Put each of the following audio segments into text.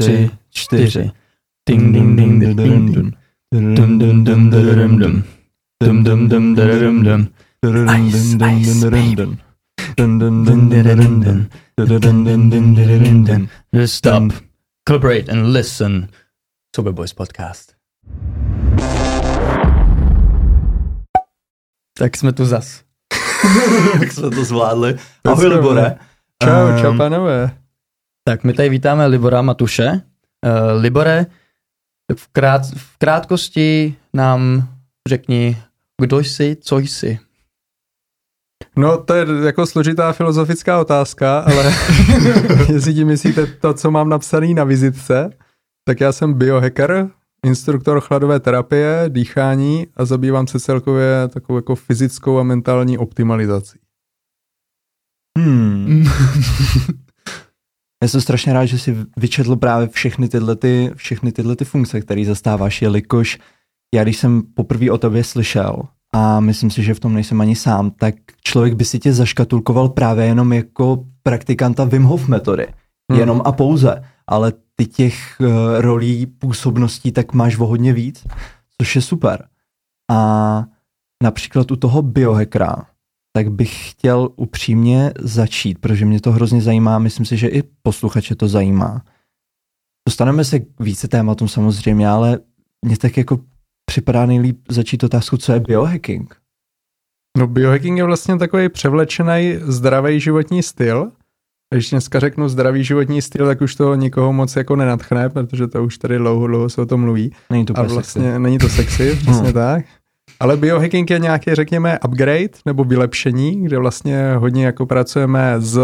tři, čtyři. Ding, ding, ding, ding, ding, ding. Dum, dum, dum, dum, dum. Dum, dum, dum, dum, dum. Ice, ice. Just stop, collaborate and listen. Sober Boys Podcast. Tak jsme tu zas. tak jsme to zvládli. Ahoj, Libore. Čau, čau, pánové. Tak my tady vítáme Libora Matuše. Uh, Libore, v, krát, v krátkosti nám řekni, kdo jsi, co jsi. No, to je jako složitá filozofická otázka, ale jestli ti myslíte to, co mám napsaný na vizitce, tak já jsem biohacker, instruktor chladové terapie, dýchání a zabývám se celkově takovou jako fyzickou a mentální optimalizací. Hmm. Já jsem strašně rád, že si vyčetl právě všechny tyhle, ty, všechny tyhle ty funkce, které zastáváš, jelikož já když jsem poprvé o tobě slyšel, a myslím si, že v tom nejsem ani sám, tak člověk by si tě zaškatulkoval právě jenom jako praktikanta Wim Hof metody. Hmm. Jenom a pouze. Ale ty těch uh, rolí, působností, tak máš o hodně víc, což je super. A například u toho biohackera, tak bych chtěl upřímně začít, protože mě to hrozně zajímá, myslím si, že i posluchače to zajímá. Dostaneme se k více tématům samozřejmě, ale mě tak jako připadá nejlíp začít otázku, co je biohacking. No biohacking je vlastně takový převlečený zdravý životní styl. Když dneska řeknu zdravý životní styl, tak už to nikoho moc jako nenatchne, protože to už tady dlouho, dlouho se o tom mluví. Není to A vlastně sexy. není to sexy, přesně hmm. tak. Ale biohacking je nějaký, řekněme, upgrade nebo vylepšení, kde vlastně hodně jako pracujeme s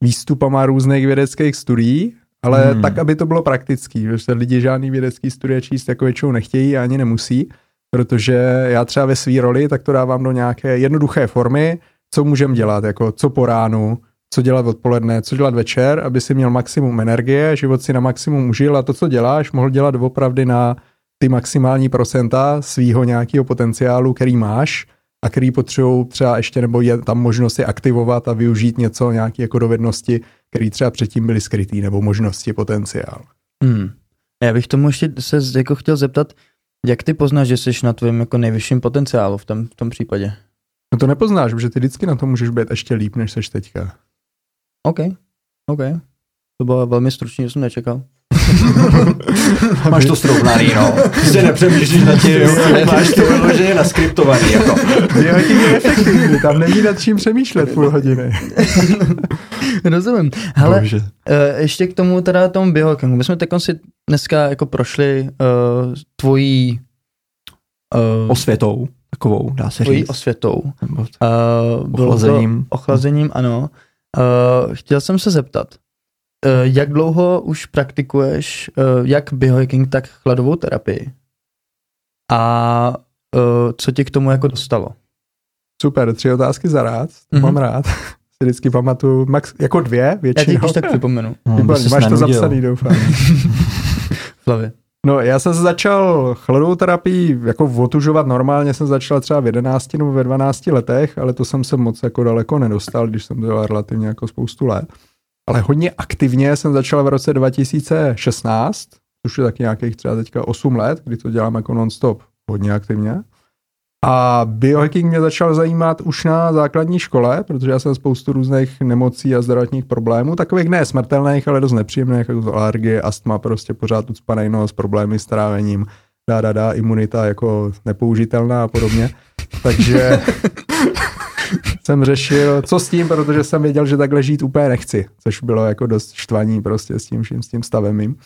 výstupama různých vědeckých studií, ale hmm. tak, aby to bylo praktický, protože lidi žádný vědecký studie číst jako většinou nechtějí a ani nemusí, protože já třeba ve své roli tak to dávám do nějaké jednoduché formy, co můžeme dělat, jako co po ránu, co dělat odpoledne, co dělat večer, aby si měl maximum energie, život si na maximum užil a to, co děláš, mohl dělat opravdu na ty maximální procenta svýho nějakého potenciálu, který máš a který potřebují třeba ještě, nebo je tam možnost je aktivovat a využít něco, nějaké jako dovednosti, které třeba předtím byly skrytý, nebo možnosti, potenciál. Hmm. Já bych tomu ještě se jako chtěl zeptat, jak ty poznáš, že jsi na tvém jako nejvyšším potenciálu v tom, v tom případě? No to nepoznáš, protože ty vždycky na to můžeš být ještě líp, než seš teďka. OK, OK. To bylo velmi stručně, jsem nečekal. máš to srovnaný, no. Prostě nepřemýšlíš na tím, máš to vyloženě naskriptovaný, jako. Je efektivní, tam není nad čím přemýšlet půl hodiny. Rozumím. Hele, Bože. uh, ještě k tomu teda tomu biohackingu. My jsme teď si dneska jako prošli uh, tvojí uh, osvětou, takovou, dá se tvojí říct. osvětou. Uh, ochlazením. Ochlazením, ano. Uh, chtěl jsem se zeptat, Eh, jak dlouho už praktikuješ eh, jak biohacking, tak chladovou terapii? A eh, co tě k tomu jako dostalo? Super, tři otázky za rád, to mm-hmm. mám rád. Si vždycky pamatuju, max, jako dvě většinou. Já ti tak připomenu. No, Výborně, máš to zapsaný, doufám. Hlavě. No, já jsem začal chladovou terapii jako otužovat normálně, jsem začal třeba v 11 nebo ve 12 letech, ale to jsem se moc jako daleko nedostal, když jsem dělal relativně jako spoustu let ale hodně aktivně jsem začal v roce 2016, což je taky nějakých třeba teďka 8 let, kdy to dělám jako non-stop hodně aktivně. A biohacking mě začal zajímat už na základní škole, protože já jsem spoustu různých nemocí a zdravotních problémů, takových ne smrtelných, ale dost nepříjemných, jako alergie, astma, prostě pořád ucpaný nos, problémy s trávením, dá, dá, dá, imunita jako nepoužitelná a podobně. Takže jsem řešil, co s tím, protože jsem věděl, že takhle žít úplně nechci, což bylo jako dost štvaní prostě s tím vším, s tím stavem mým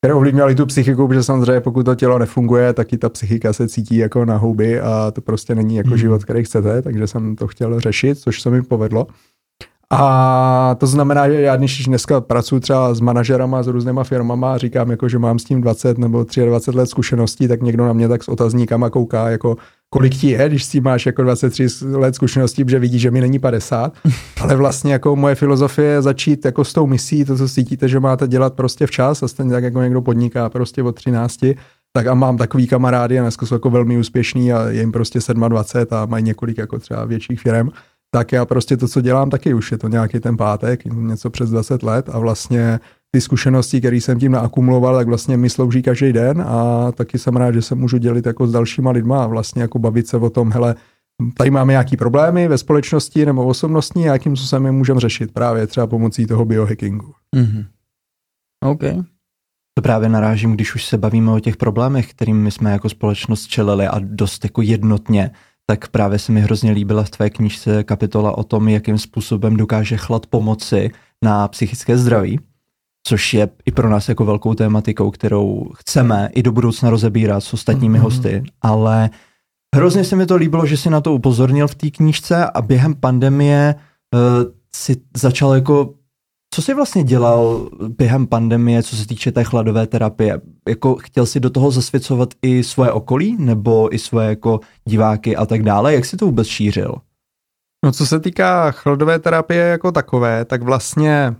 které ovlivňovaly tu psychiku, protože samozřejmě pokud to tělo nefunguje, tak i ta psychika se cítí jako na houby a to prostě není jako hmm. život, který chcete, takže jsem to chtěl řešit, což se mi povedlo. A to znamená, že já když dneska pracuji třeba s manažerama, s různýma firmama a říkám, jako, že mám s tím 20 nebo 23 let zkušeností, tak někdo na mě tak s otazníkama kouká, jako kolik ti je, když si máš jako 23 let zkušeností, protože vidí, že mi není 50. Ale vlastně jako moje filozofie je začít jako s tou misí, to, co cítíte, že máte dělat prostě včas a stejně tak jako někdo podniká prostě od 13, tak a mám takový kamarády a dneska jsou jako velmi úspěšní a je jim prostě 27 a mají několik jako třeba větších firm tak já prostě to, co dělám, taky už je to nějaký ten pátek, něco přes 20 let a vlastně ty zkušenosti, které jsem tím naakumuloval, tak vlastně mi slouží každý den a taky jsem rád, že se můžu dělit jako s dalšíma lidma a vlastně jako bavit se o tom, hele, tady máme nějaký problémy ve společnosti nebo osobnostní jakým způsobem je můžeme řešit právě třeba pomocí toho biohackingu. Mm-hmm. OK. To právě narážím, když už se bavíme o těch problémech, kterým my jsme jako společnost čelili a dost jako jednotně, tak právě se mi hrozně líbila v tvé knížce kapitola o tom, jakým způsobem dokáže chlad pomoci na psychické zdraví, což je i pro nás jako velkou tématikou, kterou chceme i do budoucna rozebírat s ostatními mm-hmm. hosty, ale hrozně se mi to líbilo, že si na to upozornil v té knížce a během pandemie uh, si začal jako co jsi vlastně dělal během pandemie, co se týče té chladové terapie? Jako chtěl jsi do toho zasvěcovat i svoje okolí, nebo i svoje jako diváky a tak dále? Jak jsi to vůbec šířil? No co se týká chladové terapie jako takové, tak vlastně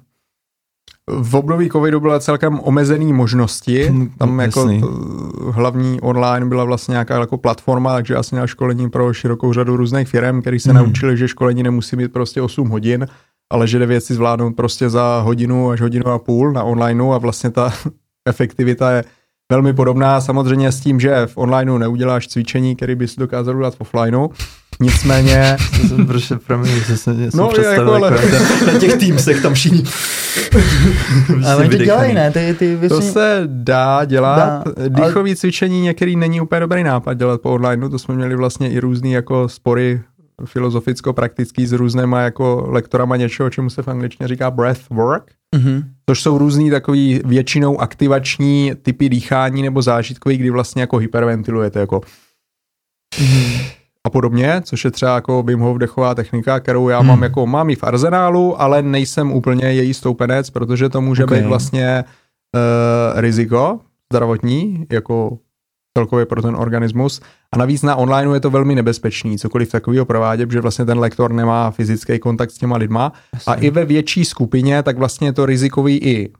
v období covidu byla celkem omezený možnosti. Hm, Tam jako hlavní online byla vlastně nějaká jako platforma, takže já jsem měl školení pro širokou řadu různých firm, který se hmm. naučili, že školení nemusí mít prostě 8 hodin, ale že jde věci zvládnout prostě za hodinu až hodinu a půl na onlineu a vlastně ta efektivita je velmi podobná samozřejmě s tím, že v onlineu neuděláš cvičení, který bys dokázal udělat v offlineu. Nicméně... jsem prostě promiň, že jsem něco no, představil jako, ale... na těch Teamsech tam všichni... ale oni to dělají, ne? Ty, ty věci... To se dá dělat. Dá, Dýchový ale... cvičení některý není úplně dobrý nápad dělat po onlineu, to jsme měli vlastně i různý jako spory filozoficko-praktický s různýma jako lektorama něčeho, čemu se v angličtině říká breath work, mm-hmm. což jsou různý takový většinou aktivační typy dýchání nebo zážitkový, kdy vlastně jako hyperventilujete jako mm-hmm. a podobně, což je třeba jako Wim Hof dechová technika, kterou já mm. mám jako, mám ji v arzenálu, ale nejsem úplně její stoupenec, protože to může okay. být vlastně uh, riziko zdravotní, jako celkově pro ten organismus. A navíc na online je to velmi nebezpečný, cokoliv takového provádět, protože vlastně ten lektor nemá fyzický kontakt s těma lidma. Jasně. A i ve větší skupině, tak vlastně je to rizikový i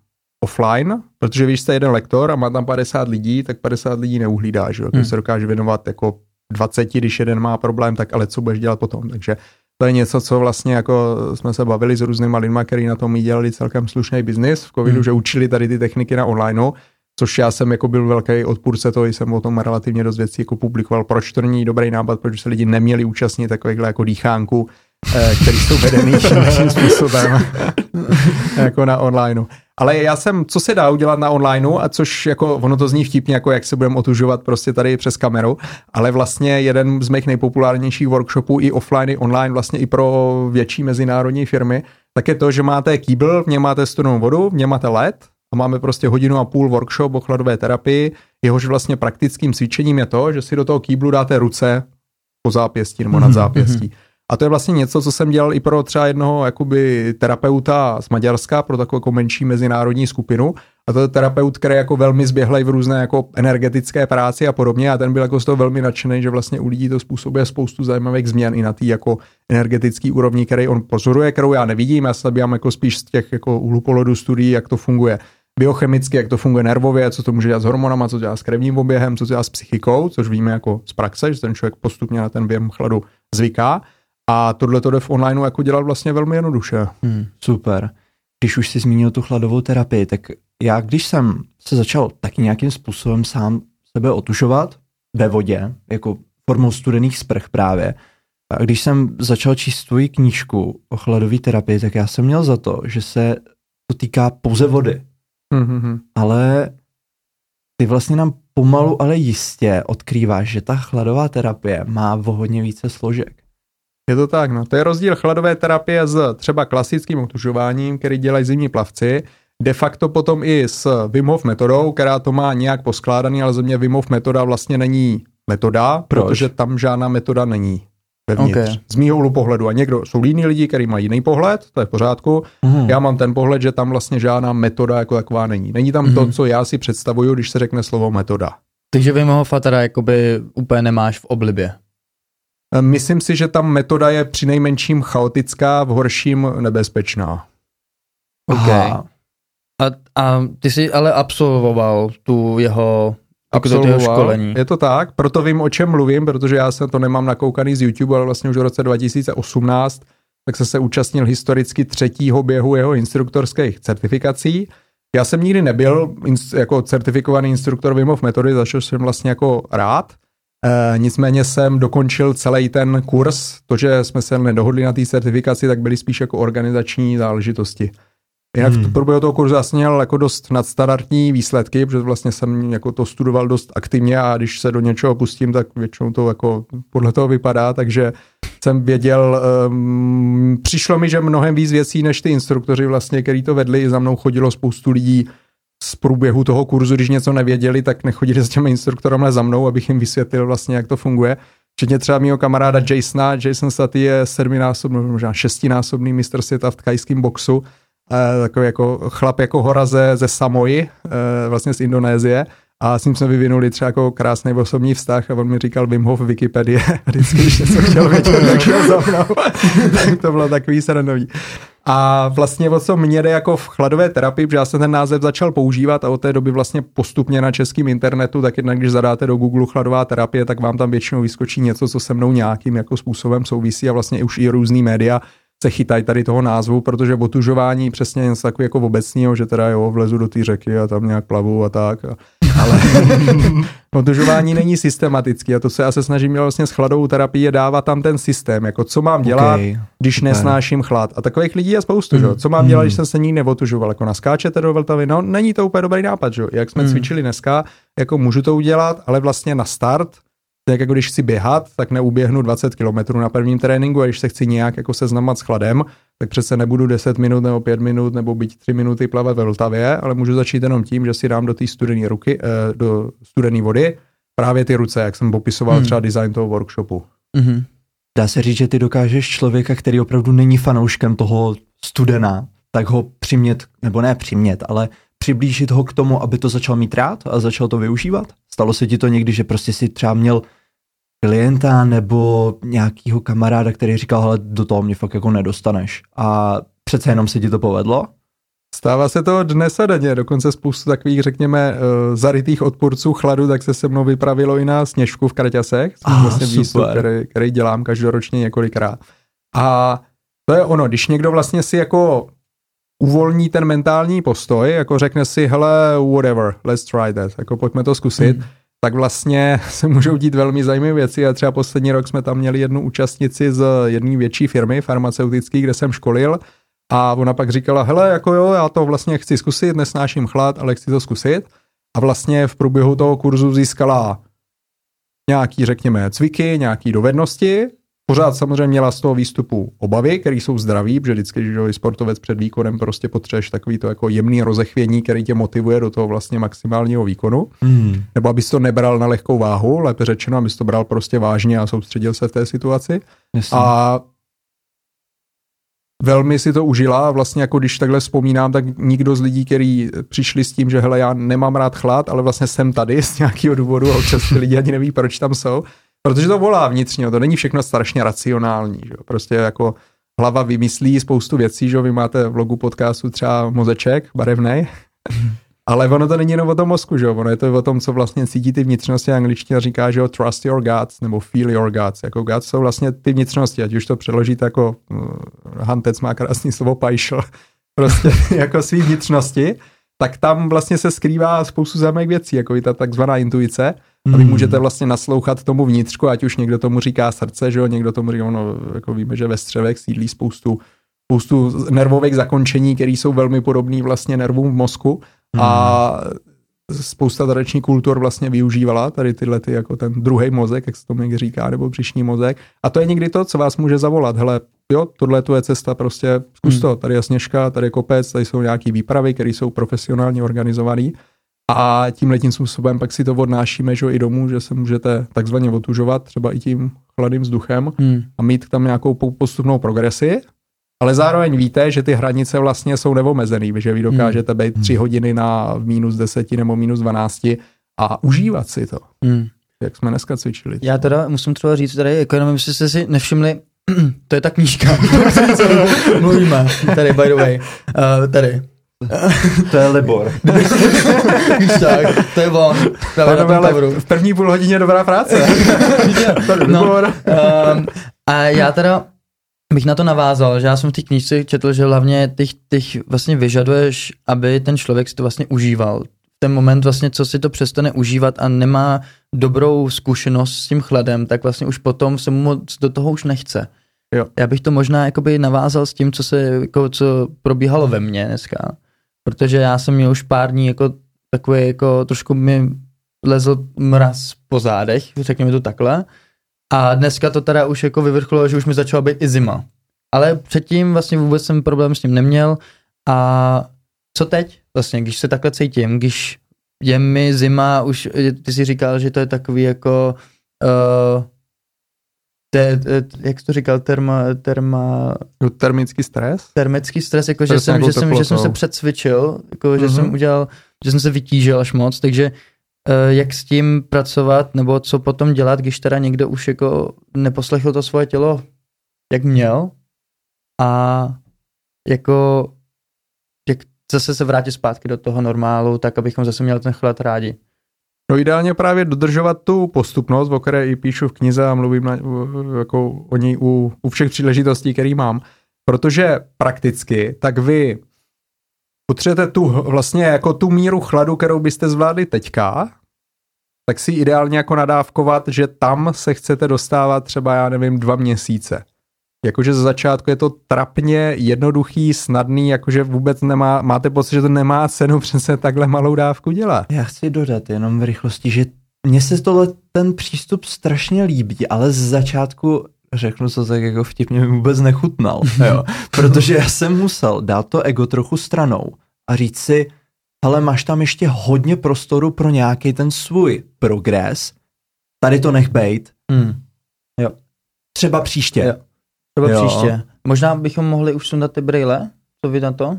offline, protože když jste jeden lektor a má tam 50 lidí, tak 50 lidí neuhlídá, že jo? Hmm. se dokáže věnovat jako 20, když jeden má problém, tak ale co budeš dělat potom? Takže to je něco, co vlastně jako jsme se bavili s různýma lidma, kteří na tom dělali celkem slušný biznis v covidu, hmm. že učili tady ty techniky na onlineu což já jsem jako byl velký odpůrce toho, jsem o tom relativně dost věcí jako publikoval, proč to není dobrý nápad, protože se lidi neměli účastnit takovýchhle jako dýchánku, eh, který jsou vedený tím způsobem jako na onlineu. Ale já jsem, co se dá udělat na onlineu, a což jako, ono to zní vtipně, jako jak se budeme otužovat prostě tady přes kameru, ale vlastně jeden z mých nejpopulárnějších workshopů i offline, i online, vlastně i pro větší mezinárodní firmy, tak je to, že máte kýbl, v něm máte studenou vodu, v něm máte led, a máme prostě hodinu a půl workshop o chladové terapii, jehož vlastně praktickým cvičením je to, že si do toho kýblu dáte ruce po zápěstí nebo nad mhm, zápěstí. Mhm. A to je vlastně něco, co jsem dělal i pro třeba jednoho jakoby terapeuta z Maďarska, pro takovou jako menší mezinárodní skupinu. A to je terapeut, který jako velmi zběhlej v různé jako energetické práci a podobně. A ten byl jako z toho velmi nadšený, že vlastně u lidí to způsobuje spoustu zajímavých změn i na té jako energetický úrovni, který on pozoruje, kterou já nevidím. Já se zabývám jako spíš z těch jako úhlu studií, jak to funguje biochemicky, jak to funguje nervově, co to může dělat s hormonama, co dělá s krevním oběhem, co dělá s psychikou, což víme jako z praxe, že ten člověk postupně na ten během chladu zvyká. A tohle to jde v onlineu jako dělat vlastně velmi jednoduše. Hmm, super. Když už jsi zmínil tu chladovou terapii, tak já když jsem se začal taky nějakým způsobem sám sebe otušovat ve vodě, jako formou studených sprch právě, a když jsem začal číst tvoji knížku o chladové terapii, tak já jsem měl za to, že se to týká pouze vody. Mm-hmm. Ale ty vlastně nám pomalu, ale jistě odkrýváš, že ta chladová terapie má o hodně více složek. Je to tak, no. To je rozdíl chladové terapie s třeba klasickým otužováním, který dělají zimní plavci, de facto potom i s Wim Hof metodou, která to má nějak poskládaný, ale ze mě Wim Hof metoda vlastně není metoda, Proč? protože tam žádná metoda není vevnitř. Okay. Z mýho úhlu pohledu. A někdo, jsou jiní lidi, kteří mají jiný pohled, to je v pořádku. Mm. Já mám ten pohled, že tam vlastně žádná metoda jako taková není. Není tam mm. to, mhm. co já si představuju, když se řekne slovo metoda. Takže vy Hofa teda jakoby úplně nemáš v oblibě. Myslím si, že tam metoda je při nejmenším chaotická, v horším nebezpečná. OK. A, a ty jsi ale absolvoval tu jeho absolvoval. školení. Je to tak, proto vím, o čem mluvím, protože já se to nemám nakoukaný z YouTube, ale vlastně už v roce 2018 tak se se účastnil historicky třetího běhu jeho instruktorských certifikací Já jsem nikdy nebyl ins, jako certifikovaný instruktor Wim Hof metody, za jsem vlastně jako rád. E, nicméně jsem dokončil celý ten kurz. To, že jsme se nedohodli na té certifikaci, tak byly spíš jako organizační záležitosti. Jinak hmm. v průběhu toho kurzu jsem měl jako dost nadstandardní výsledky, protože vlastně jsem jako to studoval dost aktivně a když se do něčeho pustím, tak většinou to jako podle toho vypadá, takže jsem věděl, um, přišlo mi, že mnohem víc věcí než ty instruktoři vlastně, který to vedli, za mnou chodilo spoustu lidí z průběhu toho kurzu, když něco nevěděli, tak nechodili s těmi instruktorem za mnou, abych jim vysvětlil vlastně, jak to funguje. Včetně třeba mého kamaráda Jasona. Jason Staty je sedminásobný, možná šestinásobný mistr světa v tkajském boxu takový jako chlap jako hora ze, Samoji, eh, vlastně z Indonésie. A s ním jsme vyvinuli třeba jako krásný osobní vztah a on mi říkal Wim Hof Wikipedie. Vždycky, když něco chtěl vědět, tak šel za mnou. tak to bylo takový srandový. A vlastně o co mě jde jako v chladové terapii, protože já jsem ten název začal používat a od té doby vlastně postupně na českém internetu, tak jednak když zadáte do Google chladová terapie, tak vám tam většinou vyskočí něco, co se mnou nějakým jako způsobem souvisí a vlastně už i různý média se chytají tady toho názvu, protože otužování přesně něco takového jako obecného, že teda jo, vlezu do té řeky a tam nějak plavu a tak. A, ale otužování není systematický a to se já se snažím vlastně s chladovou terapii dávat tam ten systém, jako co mám dělat, okay. když nesnáším chlad. A takových lidí je spoustu, mm. že? co mám dělat, když jsem se nikdy neotužoval, jako naskáčete do Vltavy, no není to úplně dobrý nápad, že? jak jsme mm. cvičili dneska, jako můžu to udělat, ale vlastně na start tak jako když chci běhat, tak neuběhnu 20 km na prvním tréninku a když se chci nějak jako seznamovat s chladem, tak přece nebudu 10 minut nebo 5 minut nebo být 3 minuty plavat ve Vltavě, ale můžu začít jenom tím, že si dám do té studené ruky, eh, do studené vody právě ty ruce, jak jsem popisoval hmm. třeba design toho workshopu. Mm-hmm. Dá se říct, že ty dokážeš člověka, který opravdu není fanouškem toho studena, tak ho přimět, nebo ne přimět, ale přiblížit ho k tomu, aby to začal mít rád a začal to využívat? Stalo se ti to někdy, že prostě si třeba měl klienta nebo nějakýho kamaráda, který říkal, hele, do toho mě fakt jako nedostaneš. A přece jenom se ti to povedlo? Stává se to dnes a denně, dokonce spoustu takových, řekněme, uh, zarytých odpůrců chladu, tak se se mnou vypravilo i na sněžku v Kraťasech, ah, vlastně výstup, který, který dělám každoročně několikrát. A to je ono, když někdo vlastně si jako uvolní ten mentální postoj, jako řekne si, hele, whatever, let's try that, jako pojďme to zkusit, mm tak vlastně se můžou dít velmi zajímavé věci. A třeba poslední rok jsme tam měli jednu účastnici z jedné větší firmy farmaceutické, kde jsem školil. A ona pak říkala, hele, jako jo, já to vlastně chci zkusit, nesnáším chlad, ale chci to zkusit. A vlastně v průběhu toho kurzu získala nějaký, řekněme, cviky, nějaký dovednosti Pořád samozřejmě měla z toho výstupu obavy, které jsou zdraví, protože vždycky, když sportovec před výkonem prostě potřebuješ takový to jako jemný rozechvění, který tě motivuje do toho vlastně maximálního výkonu. Hmm. Nebo abys to nebral na lehkou váhu, lépe řečeno, abys to bral prostě vážně a soustředil se v té situaci. Jasně. A velmi si to užila vlastně jako když takhle vzpomínám, tak nikdo z lidí, kteří přišli s tím, že hele, já nemám rád chlad, ale vlastně jsem tady z nějakého důvodu a občas ty lidi ani neví, proč tam jsou, Protože to volá vnitřně, to není všechno strašně racionální. Že? Prostě jako hlava vymyslí spoustu věcí, že vy máte v logu podcastu třeba mozeček barevný, ale ono to není jenom o tom mozku, že ono je to o tom, co vlastně cítí ty vnitřnosti. Angličtina říká, že trust your guts nebo feel your guts. Jako guts jsou vlastně ty vnitřnosti, ať už to přeložíte jako uh, Hantec má krásný slovo pajšl, prostě jako svý vnitřnosti, tak tam vlastně se skrývá spoustu zajímavých věcí, jako i ta takzvaná intuice. A vy hmm. můžete vlastně naslouchat tomu vnitřku, ať už někdo tomu říká srdce, že jo, někdo tomu říká, no, jako víme, že ve střevech sídlí spoustu, spoustu nervových zakončení, které jsou velmi podobné vlastně nervům v mozku. Hmm. A spousta tradiční kultur vlastně využívala tady tyhle ty, jako ten druhý mozek, jak se to někdy říká, nebo břišní mozek. A to je někdy to, co vás může zavolat. Hele, jo, tohle je cesta, prostě zkus hmm. to. Tady je sněžka, tady je kopec, tady jsou nějaký výpravy, které jsou profesionálně organizované. A tím letím způsobem pak si to odnášíme že i domů, že se můžete takzvaně otužovat třeba i tím chladným vzduchem hmm. a mít tam nějakou postupnou progresi, ale zároveň víte, že ty hranice vlastně jsou neomezený, že vy dokážete být tři hmm. hodiny na minus deseti nebo minus dvanácti a užívat si to. Hmm. Jak jsme dneska cvičili. Já teda musím třeba říct, tady, jako jenom jste si nevšimli, to je ta knížka, mluvíme, tady by the way, uh, tady, to je Libor. Víš tak, to je on. v první půl hodině dobrá práce. no, um, a já teda bych na to navázal, že já jsem v té knížce četl, že hlavně ty, ty vlastně vyžaduješ, aby ten člověk si to vlastně užíval. Ten moment vlastně, co si to přestane užívat a nemá dobrou zkušenost s tím chladem, tak vlastně už potom se mu moc do toho už nechce. Jo. Já bych to možná jakoby navázal s tím, co se, jako, co probíhalo ve mně dneska. Protože já jsem měl už pár dní jako takový, jako trošku mi lezl mraz po zádech, řekněme to takhle. A dneska to teda už jako vyvrcholilo, že už mi začala být i zima. Ale předtím vlastně vůbec jsem problém s tím neměl. A co teď vlastně, když se takhle cítím, když je mi zima, už ty si říkal, že to je takový jako uh, te, te, jak jsi to říkal, terma, terma, No, Termický stres? termický stres, jako že Přesně jsem, že, jsem, že jsem se teplotou. předcvičil, jako že Mhm. jsem udělal, že jsem se vytížil až moc, takže uh, jak s tím pracovat, nebo co potom dělat, když teda někdo už jako neposlechl to svoje tělo, jak měl a jako jak zase se vrátit zpátky do toho normálu, tak abychom zase měli ten chlad rádi. No ideálně právě dodržovat tu postupnost, o které i píšu v knize a mluvím na, jako o ní u, u všech příležitostí, které mám. Protože prakticky, tak vy potřebujete tu vlastně jako tu míru chladu, kterou byste zvládli teďka, tak si ideálně jako nadávkovat, že tam se chcete dostávat třeba, já nevím, dva měsíce. Jakože ze začátku je to trapně jednoduchý, snadný, jakože vůbec nemá, máte pocit, že to nemá cenu přesně takhle malou dávku dělat. Já chci dodat jenom v rychlosti, že mně se tohle ten přístup strašně líbí, ale z začátku řeknu to tak jako vtipně mi vůbec nechutnal, jo. protože já jsem musel dát to ego trochu stranou a říct si, ale máš tam ještě hodně prostoru pro nějaký ten svůj progres, tady to nech bejt, Hmm. třeba příště. Jo. Třeba Jo. příště. Možná bychom mohli už sundat ty brýle, co vy na to?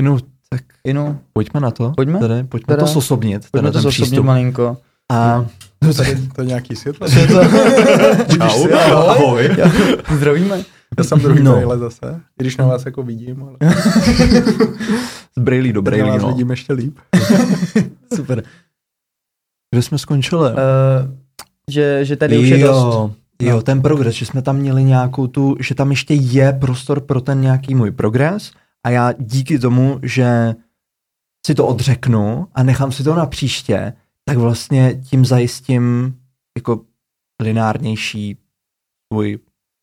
No, tak Inu, pojďme na to. Pojďme? Tady, pojďme Teda- to sosobnit, pojďme to zosobnit malinko. A Tady to je nějaký světlo. Čau, si, ahoj. ahoj. Zdravíme. Já jsem druhý No. no. zase, i když na vás jako vidím, ale Z brýlí do brýlí, vás no. vidím ještě líp. Super. Kde jsme skončili? Uh, že, že tady už je dost. Jo, jo, ten progres, že jsme tam měli nějakou tu, že tam ještě je prostor pro ten nějaký můj progres a já díky tomu, že si to odřeknu a nechám si to na příště, tak vlastně tím zajistím jako lineárnější svůj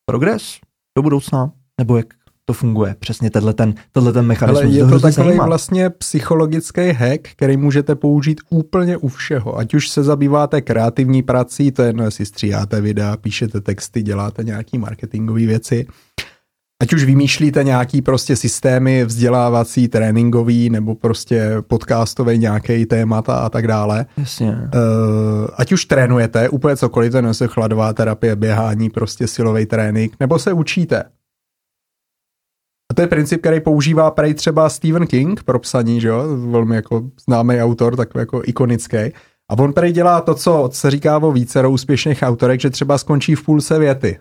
progres do budoucna, nebo jak to funguje, přesně tenhle ten, tenhle ten mechanismus. Ale je to hrozně takový zajímá. vlastně psychologický hack, který můžete použít úplně u všeho. Ať už se zabýváte kreativní prací, to je jedno, jestli stříháte videa, píšete texty, děláte nějaký marketingové věci. Ať už vymýšlíte nějaký prostě systémy vzdělávací, tréninkový nebo prostě podcastový nějaký témata a tak dále. Jasně. Uh, ať už trénujete, úplně cokoliv, to je chladová terapie, běhání, prostě silový trénink, nebo se učíte. A to je princip, který používá prej třeba Stephen King pro psaní, že jo? Velmi jako známý autor, takový jako ikonický. A on prej dělá to, co se říká o více úspěšných autorech, že třeba skončí v půlce věty.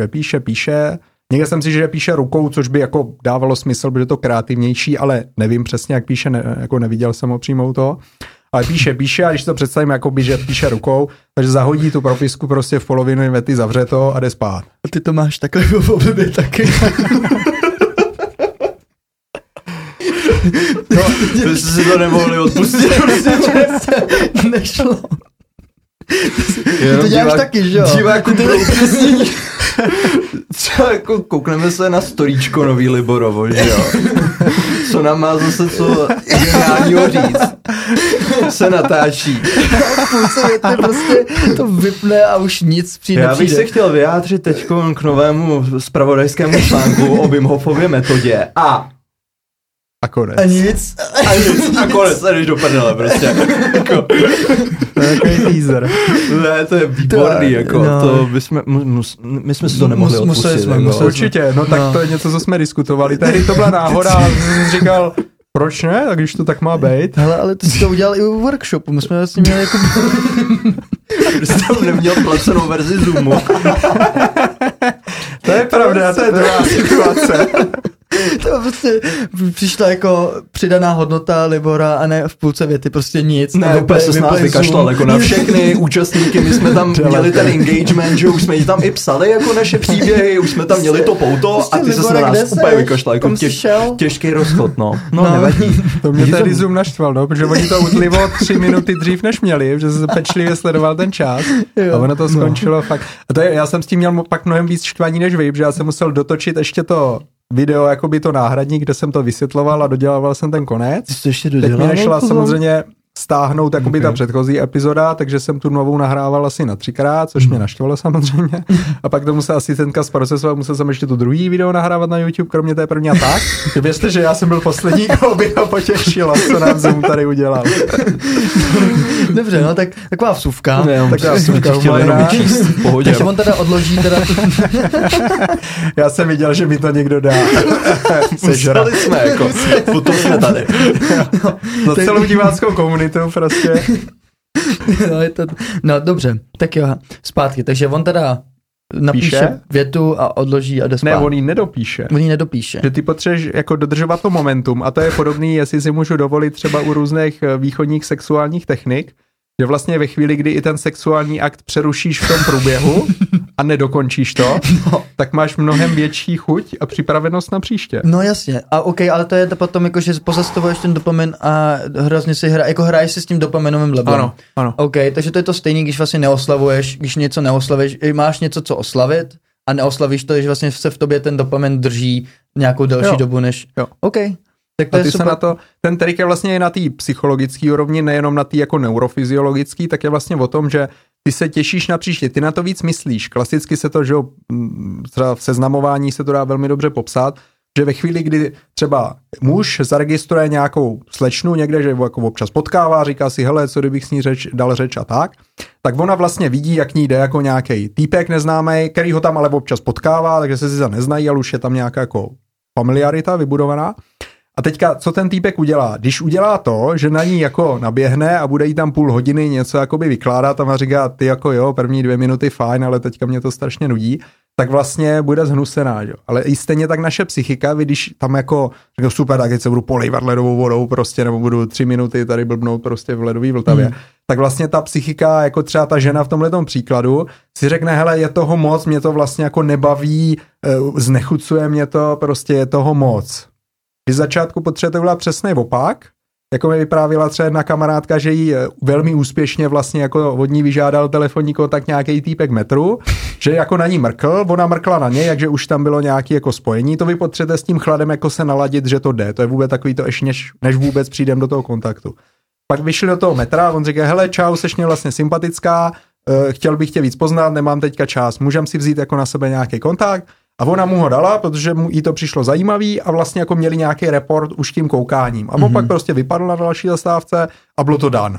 Že píše, píše, Někde jsem si, že píše rukou, což by jako dávalo smysl, protože to kreativnější, ale nevím přesně, jak píše, ne, jako neviděl jsem ho přímo to. Ale píše, píše a když to představím, jako by, že píše rukou, takže zahodí tu propisku prostě v polovinu věty, zavře to a jde spát. A ty to máš takhle v oblibě taky. No, vy jste si to nemohli odpustit. Nešlo. Jenom to děláš divák- taky, že jo? Divákům pro upřesnění. Třeba jako koukneme se na storíčko nový Liborovo, že jo? Co nám má zase co geniálního říct. Se natáčí. Půlce věty prostě to vypne a už nic přijde. Já bych se chtěl vyjádřit teď k novému spravodajskému článku o Wim Hofově metodě. A A konec. A nic. a, nic, a konec, a jdeš do prdele prostě. Jako, To je takový teaser. ne, to je výborný, To- jako, no. to bychom, mus, my jsme si to nemohli Mus- museli odpustit. jsme, jako. museli Určitě, no tak No. to je něco, co jsme diskutovali. Tehdy to byla náhoda a jsem si říkal, proč ne, tak když to tak má být. Hele, ale ty jsi to udělal i u workshopu. My jsme vlastně měli jako... Jsi tam neměl placenou verzi Zoomu. To je pravda, to je druhá situace. To prostě přišla jako přidaná hodnota Libora a ne v půlce věty prostě nic. Ne, úplně se s nás vykašlal jako na všechny účastníky, my jsme tam měli ten engagement, že už jsme tam i psali jako naše příběhy, už jsme tam měli to pouto a ty se na nás úplně vykašlal, jako těž, těžký rozchod, no. No, no nevadí. To mě tady Zoom naštval, no, protože oni to utlivo tři minuty dřív než měli, že se pečlivě sledoval ten čas a ono to skončilo no. fakt. A to je, já jsem s tím měl pak mnohem víc štvaní než vy, že já jsem musel dotočit ještě to video, jako by to náhradník, kde jsem to vysvětloval a dodělával jsem ten konec. Jsi ještě dodělal? Teď mi nešla samozřejmě stáhnout jakoby okay. ta předchozí epizoda, takže jsem tu novou nahrával asi na třikrát, což mě naštvalo samozřejmě. A pak to musel asistentka zprocesovat, musel jsem ještě tu druhý video nahrávat na YouTube, kromě té první a tak. Věřte, že já jsem byl poslední, koho by to potěšilo, co nám Zoom tady udělal. Dobře, no tak taková vsuvka. Ne, taková vsuvka chtěl jenom pohodě. Takže on teda odloží teda... já jsem viděl, že mi to někdo dá. Sežrali jsme, jako, potom jsme tady. No, za celou diváckou komunitu komunitu prostě. no, je to, no dobře, tak jo, zpátky. Takže on teda napíše Píše? větu a odloží a jde spát. Ne, on ji nedopíše. On ji nedopíše. Že ty potřebuješ jako dodržovat to momentum a to je podobný, jestli si můžu dovolit třeba u různých eh, východních sexuálních technik, že vlastně ve chvíli, kdy i ten sexuální akt přerušíš v tom průběhu a nedokončíš to, no. tak máš mnohem větší chuť a připravenost na příště. No jasně, a OK, ale to je to potom jako, že pozastavuješ ten dopamin a hrozně si hra, jako hraješ si s tím dopaminovým levelem. Ano, ano. OK, takže to je to stejné, když vlastně neoslavuješ, když něco neoslavuješ, máš něco, co oslavit a neoslavíš to, že vlastně se v tobě ten dopamin drží nějakou delší jo. dobu než... Jo. OK, tak to a ty je super. se na to, ten trik je vlastně na té psychologické úrovni, nejenom na té jako neurofyziologické, tak je vlastně o tom, že ty se těšíš na příště, ty na to víc myslíš. Klasicky se to, že třeba v seznamování se to dá velmi dobře popsat, že ve chvíli, kdy třeba muž zaregistruje nějakou slečnu někde, že jako občas potkává, říká si, hele, co kdybych s ní řeč, dal řeč a tak, tak ona vlastně vidí, jak ní jde jako nějaký týpek neznámý, který ho tam ale občas potkává, takže se si za neznají, ale už je tam nějaká jako familiarita vybudovaná. A teďka, co ten týpek udělá? Když udělá to, že na ní jako naběhne a bude jí tam půl hodiny něco jakoby vykládat a říká, ty jako jo, první dvě minuty fajn, ale teďka mě to strašně nudí, tak vlastně bude zhnusená, jo. Ale i stejně tak naše psychika, vy když tam jako, řekl, super, tak teď se budu polejvat ledovou vodou prostě, nebo budu tři minuty tady blbnout prostě v ledové vltavě, mm. tak vlastně ta psychika, jako třeba ta žena v tomhle příkladu, si řekne, hele, je toho moc, mě to vlastně jako nebaví, eh, znechucuje mě to, prostě je toho moc vy začátku potřebujete udělat přesný opak, jako mi vyprávila třeba jedna kamarádka, že jí eh, velmi úspěšně vlastně jako od ní vyžádal telefonní kontakt nějaký týpek metru, že jako na ní mrkl, ona mrkla na něj, takže už tam bylo nějaké jako spojení, to vy potřebujete s tím chladem jako se naladit, že to jde, to je vůbec takový to ještě než, než vůbec přijdem do toho kontaktu. Pak vyšli do toho metra, on říká, hele čau, seš mě vlastně sympatická, eh, chtěl bych tě víc poznat, nemám teďka čas, můžem si vzít jako na sebe nějaký kontakt, a ona mu ho dala, protože mu jí to přišlo zajímavý a vlastně jako měli nějaký report už tím koukáním. A mm-hmm. pak prostě vypadl na další zastávce a bylo to dan.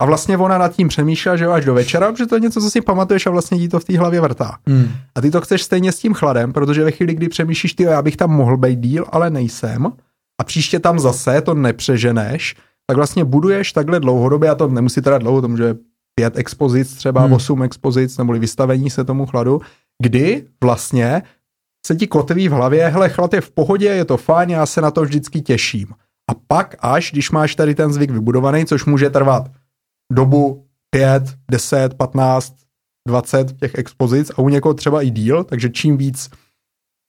A vlastně ona nad tím přemýšlela, že jo, až do večera, protože to je něco, co si pamatuješ a vlastně jí to v té hlavě vrtá. Mm. A ty to chceš stejně s tím chladem, protože ve chvíli, kdy přemýšlíš, ty, já bych tam mohl být díl, ale nejsem, a příště tam zase to nepřeženeš, tak vlastně buduješ takhle dlouhodobě, a to nemusí teda dlouho, to může pět expozic, třeba hmm. osm expozic, nebo vystavení se tomu chladu, kdy vlastně se ti kotví v hlavě, hele, chlad je v pohodě, je to fajn, já se na to vždycky těším. A pak až, když máš tady ten zvyk vybudovaný, což může trvat dobu 5, 10, 15, 20 těch expozic a u někoho třeba i díl, takže čím víc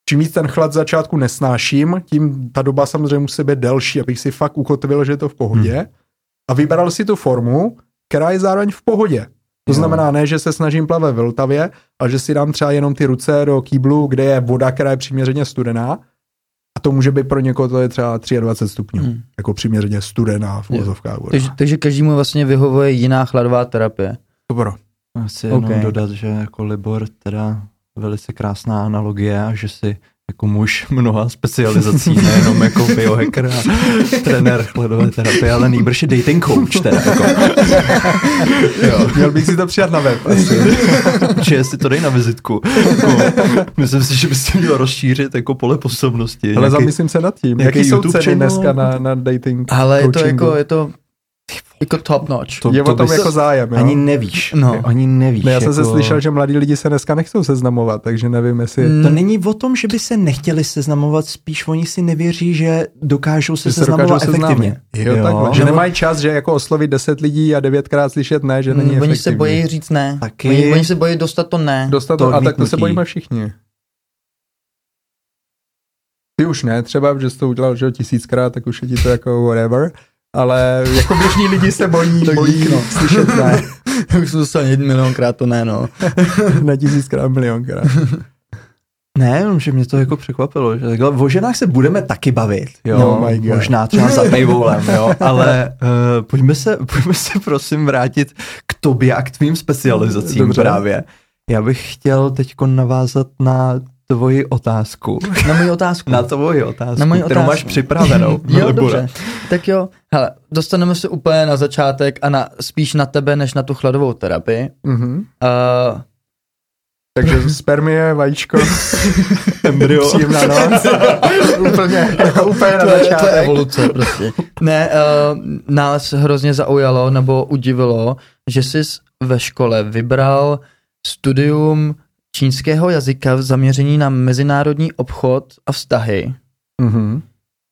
čím víc ten chlad začátku nesnáším, tím ta doba samozřejmě musí být delší, abych si fakt ukotvil, že je to v pohodě. Hmm. A vybral si tu formu, která je zároveň v pohodě. To znamená ne, že se snažím plavat ve Vltavě, ale že si dám třeba jenom ty ruce do kýblu, kde je voda, která je přiměřeně studená. A to může být pro někoho, to je třeba 23 stupňů, hmm. jako přiměřeně studená v úvozovkách voda. Takže, takže každému vlastně vyhovuje jiná chladová terapie. Dobro. Asi jenom okay. dodat, že jako Libor teda velice krásná analogie a že si jako muž mnoha specializací, nejenom jako biohacker a trenér chladové terapie, ale nejbrž je dating coach teda. Jako. jo. Měl bych si to přijat na web. Asi. Či si to dej na vizitku. Jako, myslím si, že byste měl rozšířit jako pole působnosti. Ale nějaký, zamyslím se nad tím. Jaký jsou ceny dneska na, na dating Ale je to jako, je to Jako top notch. To- je o tom jako zájem, jo? Ani nevíš. No. Ani nevíš. Ne, já jsem se jako- slyšel, že mladí lidi se dneska nechcou seznamovat, takže nevím, jestli... Mm. To není o tom, že by se nechtěli seznamovat, spíš oni si nevěří, že dokážou se že se seznamovat dokážou efektivně. Jo, jo takhle. Že Nebo- nemají čas, že jako oslovit deset lidí a devětkrát slyšet ne, že není Mm, Oni se bojí říct ne. Taky. Oni, oni se bojí dostat to ne. Dostat to to, a tak to se bojíme všichni. Ty už ne, třeba, že jsi to udělal že tisíckrát, tak už je ti to jako whatever. Ale jako běžní lidi se bojí, Tak bojí no. slyšet ne. Už jsem dostal milionkrát to ne, no. na tisíckrát, milionkrát. Ne, jenom, že mě to jako překvapilo. Že takhle, o ženách se budeme taky bavit, jo, Oh my God. možná třeba za paywallem, jo, ale uh, pojďme, se, pojďme se prosím vrátit k tobě a k tvým specializacím Dobře. právě. Já bych chtěl teď navázat na tvoji otázku. Na moji otázku. Na tvoji otázku, Na moji kterou otázku. máš připravenou. jo, dobře. Tak jo, hele, dostaneme se úplně na začátek a na, spíš na tebe, než na tu chladovou terapii. Mhm. Uh, Takže spermie, vajíčko, Embryo. příjemná noc. úplně, úplně na je, to je začátek. evoluce prostě. Ne, uh, nás hrozně zaujalo nebo udivilo, že jsi ve škole vybral studium čínského jazyka v zaměření na mezinárodní obchod a vztahy. Mhm.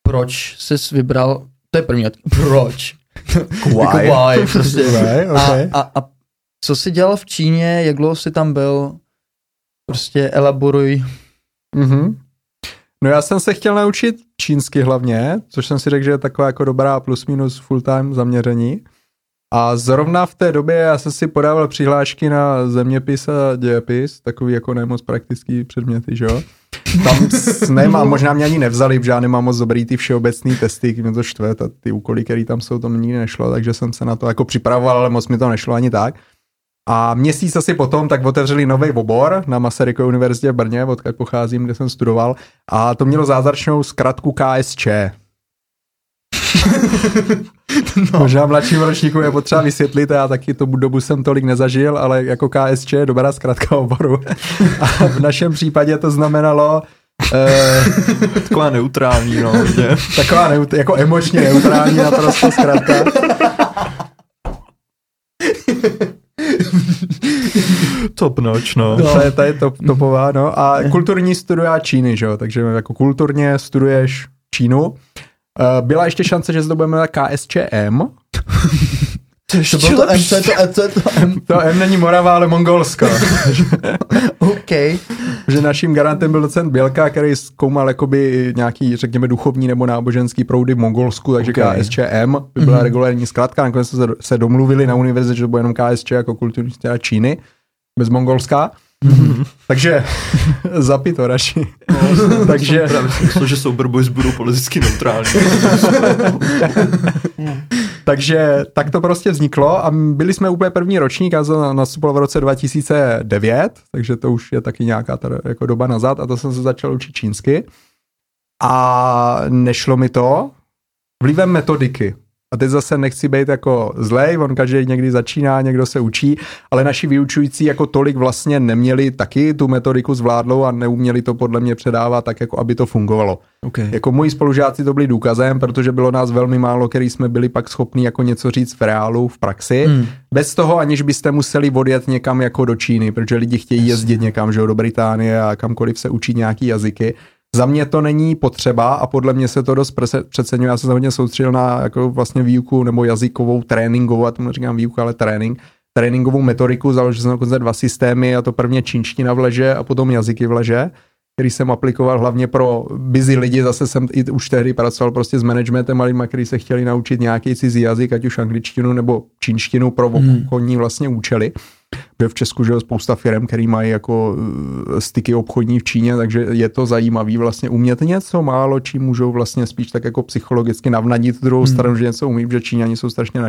Proč jsi vybral, to je první, od- proč? Why? Jako why, prostě. Why, okay. a, a, a co jsi dělal v Číně, jak dlouho jsi tam byl? Prostě elaboruj. Mhm. No já jsem se chtěl naučit čínsky hlavně, což jsem si řekl, že je taková jako dobrá plus minus full time zaměření. A zrovna v té době já jsem si podával přihlášky na zeměpis a dějepis, takový jako nemoc praktický předměty, že jo. Tam nemám, možná mě ani nevzali, protože já nemám moc dobrý ty všeobecný testy, mě to štve, ta, ty úkoly, které tam jsou, to mi nikdy nešlo, takže jsem se na to jako připravoval, ale moc mi to nešlo ani tak. A měsíc asi potom tak otevřeli nový obor na Masarykové univerzitě v Brně, odkud pocházím, kde jsem studoval. A to mělo zázračnou zkratku KSČ. no. Možná mladším ročníku je potřeba vysvětlit, já taky tu dobu jsem tolik nezažil, ale jako KSČ je dobrá zkratka oboru. A v našem případě to znamenalo eh, Taková neutrální, no. Že? taková neut- jako emočně neutrální naprosto zkratka. Top notch, no. No. To je, to je top, topová, no. A kulturní studia Číny, že jo, takže jako kulturně studuješ Čínu. Eh, Byla ještě šance, že se to budeme jmenovat KSČM. To bylo to M, co je to, M, co je to M? To M není Morava, ale Mongolsko. OK. že naším garantem byl docent Bělka, který zkoumal jakoby nějaký, řekněme, duchovní nebo náboženský proudy v Mongolsku, takže Okay. KSČM by byla mm-hmm. regulární zkrátka. Nakonec se, se domluvili na univerzitě, že to bude jenom KSČ jako kulturní Číny, bez Mongolska. Mm-hmm. takže zapí to radši. takže Právě jsem myslel, že Sober Boys budou politicky neutrální. Takže tak to prostě vzniklo a byli jsme úplně první ročník, já jsem nastupoval v roce 2009, takže to už je taky nějaká teda jako doba nazad a to jsem se začal učit čínsky. A nešlo mi to vlivem metodiky. A teď zase nechci být jako zlej, on každý někdy začíná, někdo se učí, ale naši vyučující jako tolik vlastně neměli taky tu metodiku zvládlou a neuměli to podle mě předávat tak, jako aby to fungovalo. Okay. Jako moji spolužáci to byli důkazem, protože bylo nás velmi málo, který jsme byli pak schopni jako něco říct v reálu, v praxi. Hmm. Bez toho, aniž byste museli odjet někam jako do Číny, protože lidi chtějí jezdit někam, že jo, do Británie a kamkoliv se učí nějaký jazyky. Za mě to není potřeba a podle mě se to dost přeceňuje. Já jsem se hodně soustředil na jako vlastně výuku nebo jazykovou tréninkovou, já tomu říkám výuka, ale trénink, tréninkovou metodiku, založil jsem dokonce dva systémy a to prvně čínština v leže a potom jazyky v leže který jsem aplikoval hlavně pro busy lidi, zase jsem i už tehdy pracoval prostě s managementem malýma, kteří se chtěli naučit nějaký cizí jazyk, ať už angličtinu nebo čínštinu pro obchodní vlastně účely. Protože v Česku že spousta firm, který mají jako eh, styky obchodní v Číně, takže je to zajímavý vlastně umět něco málo, čím můžou vlastně spíš tak jako psychologicky navnadit druhou hmm. stranu, že něco umí, protože Číňani jsou strašně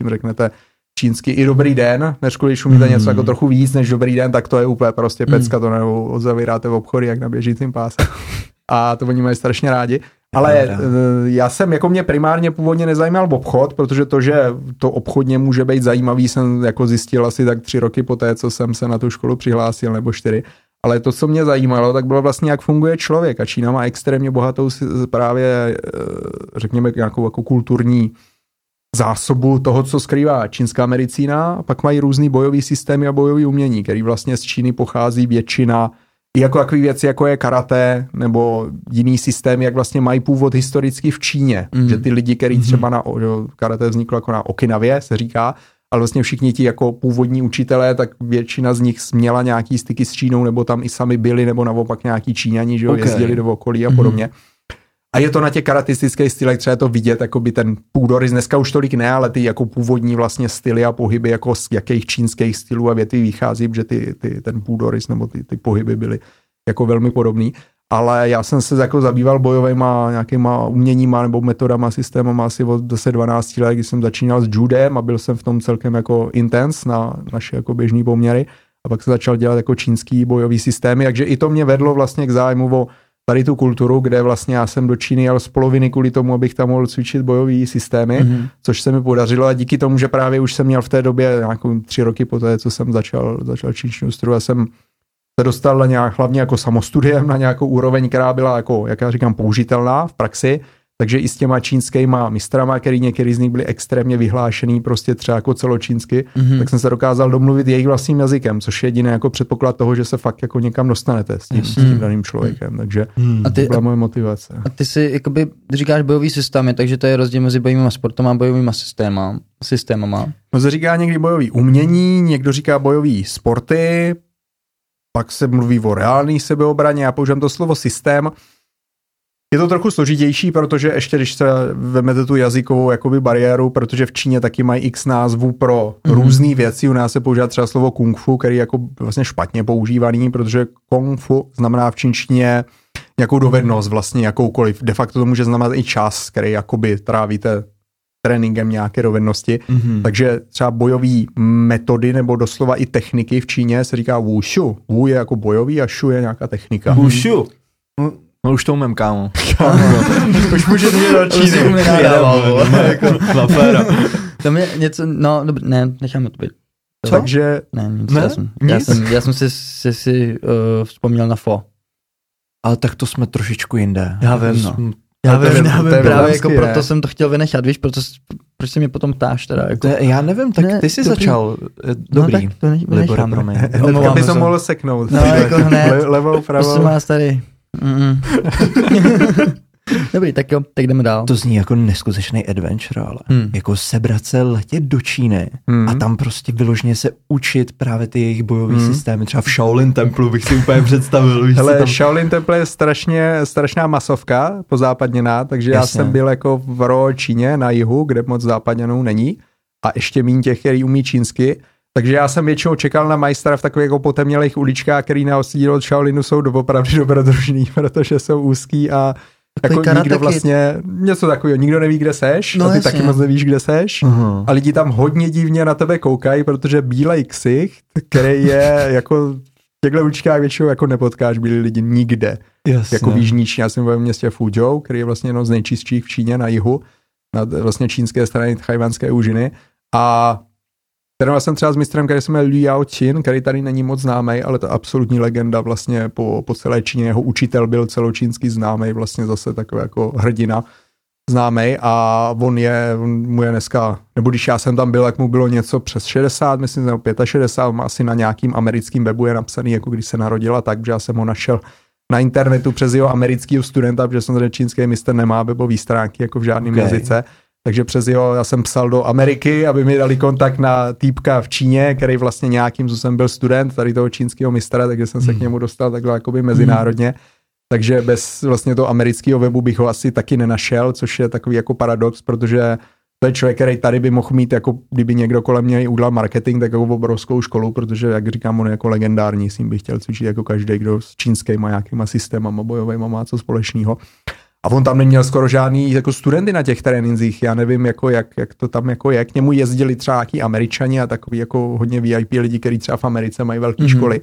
jim řeknete čínsky i dobrý den, než když umíte Hmm. něco jako trochu víc než dobrý den, tak to je úplně prostě pecka, to nebo zavíráte v obchody jak na běžícím páse. A to oni mají strašně rádi. Ale eh, já jsem, jako mě primárně původně nezajímal obchod, protože to, že to obchodně může být zajímavý, jsem jako zjistil asi tak tři roky po té, co jsem se na tu školu přihlásil, nebo čtyři. Ale to, co mě zajímalo, tak bylo vlastně, jak funguje člověk. A Čína má extrémně bohatou právě, eh, řekněme, nějakou jako kulturní zásobu toho, co skrývá čínská medicína, a pak mají různý bojový systémy a bojový umění, který vlastně z Číny pochází většina i jako takové věci, jako je karate nebo jiný systém, jak vlastně mají původ historicky v Číně. Mm. Že ty lidi, který třeba na že karate vzniklo jako na Okinavě, se říká, ale vlastně všichni ti jako původní učitelé, tak většina z nich měla nějaký styky s Čínou, nebo tam i sami byli, nebo naopak nějaký Číňani, že jo, okay. jezdili do okolí a podobně. Mm. A je to na těch karatistických stylech, třeba to vidět, jako by ten půdorys, dneska už tolik ne, ale ty jako původní vlastně styly a pohyby, jako z jakých čínských stylů a věty vychází, že ty, ty, ten půdorys nebo ty, ty pohyby byly jako velmi podobný. Ale já jsem se jako zabýval bojovými nějakýma uměníma nebo metodama, systémama asi od 10-12 let, kdy jsem začínal s judem a byl jsem v tom celkem jako intense na naše jako běžné poměry. A pak se začal dělat jako čínský bojový systémy, takže i to mě vedlo vlastně k zájmu o tady tu kulturu, kde vlastně já jsem do Číny jel z poloviny kvůli tomu, abych tam mohl cvičit bojové systémy, mm-hmm. což se mi podařilo a díky tomu, že právě už jsem měl v té době nějakou tři roky po té, co jsem začal, začal čínštinu studovat, jsem se dostal na nějak, hlavně jako samostudiem na nějakou úroveň, která byla jako, jak já říkám, použitelná v praxi, takže i s těma čínskýma mistrama, který některý z nich byli extrémně vyhlášený, prostě třeba jako celočínsky, mm-hmm. tak jsem se dokázal domluvit jejich vlastním jazykem, což je jediný jako předpoklad toho, že se fakt jako někam dostanete s tím, s tím daným člověkem. Takže mm. a ty, to byla moje motivace. A ty si jakoby říkáš bojový systémy, takže to je rozdíl mezi bojovými sportem a bojovými systémama. systémama. No se říká někdy bojový umění, někdo říká bojový sporty, pak se mluví o reálné sebeobraně, já používám to slovo systém, je to trochu složitější, protože ještě když se vemete tu jazykovou jakoby bariéru, protože v Číně taky mají x názvů pro mm-hmm. různé věci. U nás se používá třeba slovo kung fu, který je jako vlastně špatně používaný, protože kung fu znamená v čínštině nějakou dovednost vlastně jakoukoliv. De facto to může znamenat i čas, který jakoby trávíte tréninkem nějaké dovednosti. Mm-hmm. Takže třeba bojové metody nebo doslova i techniky v Číně se říká wushu. Wu je jako bojový a shu je nějaká technika. Wushu. No už to umím, kámo. už můžeš jít do Číny. Už jako Tam je něco, no dobře, ne, necháme to být. Co? Takže... Ne, nic, ne? Já, jsem, nic? Já, jsem, já jsem si, si, si uh, vzpomněl na fo. Ale tak to jsme trošičku jinde. Já vím, no. Já vím, já vím, právě jako proto jsem to chtěl vynechat, víš, proto, proč se mě potom ptáš teda. Jako... To, já nevím, tak ne, ty jsi dobrý. začal. Eh, dobrý. No, tak to ne, vynechám. Hnedka by to mohl seknout. No, jako hned. Le, levou, pravou. Prosím vás tady. Mm. Dobrý, tak jo, tak jdeme dál. To zní jako neskutečný adventure, ale hmm. jako sebrat se, letět do Číny hmm. a tam prostě vyloženě se učit právě ty jejich bojové hmm. systémy. Třeba v Shaolin Templu bych si úplně představil. Víš, Hele, tam... Shaolin Temple je strašně, strašná masovka pozápadněná, takže Jasně. já jsem byl jako v Ro Číně na jihu, kde moc západňanů není a ještě méně těch, který umí čínsky. Takže já jsem většinou čekal na majstra v takových jako potemnělých uličkách, který na osídl od Shaolinu jsou doopravdy dobrodružný, protože jsou úzký a jako nikdo vlastně, něco takového, nikdo neví, kde seš no, a ty jasně. taky moc nevíš, kde seš uh-huh. a lidi tam hodně divně na tebe koukají, protože bílej ksich, který je jako v těchto uličkách většinou jako nepotkáš bílí lidi nikde. Jasně. Jako v Jižní Číně, já jsem v městě Fuzhou, který je vlastně jedno z nejčistších v Číně na jihu, na vlastně čínské straně chajvanské úžiny a Trénoval jsem třeba s mistrem, který se jmenuje Liu Yao Qin, který tady není moc známý, ale to absolutní legenda vlastně po, po celé Číně. Jeho učitel byl celočínský známý, vlastně zase takový jako hrdina známý a on je, on mu je dneska, nebo když já jsem tam byl, jak mu bylo něco přes 60, myslím, nebo 65, asi na nějakým americkým webu je napsaný, jako když se narodila, tak, že já jsem ho našel na internetu přes jeho amerického studenta, protože samozřejmě čínský mistr nemá webový stránky jako v žádném okay. jazyce takže přes jeho, já jsem psal do Ameriky, aby mi dali kontakt na týpka v Číně, který vlastně nějakým způsobem byl student tady toho čínského mistra, takže jsem se hmm. k němu dostal takhle jakoby mezinárodně. Hmm. Takže bez vlastně toho amerického webu bych ho asi taky nenašel, což je takový jako paradox, protože to je člověk, který tady by mohl mít, jako kdyby někdo kolem něj udělal marketing, tak jako obrovskou školu, protože, jak říkám, on je jako legendární, s ním bych chtěl cvičit jako každý, kdo s čínskýma nějakýma systémama bojovými má co společného. A on tam neměl skoro žádný jako studenty na těch trénincích. Já nevím, jako, jak, jak, to tam jako je. K němu jezdili třeba nějaký američani a takový jako hodně VIP lidi, kteří třeba v Americe mají velké mm-hmm. školy.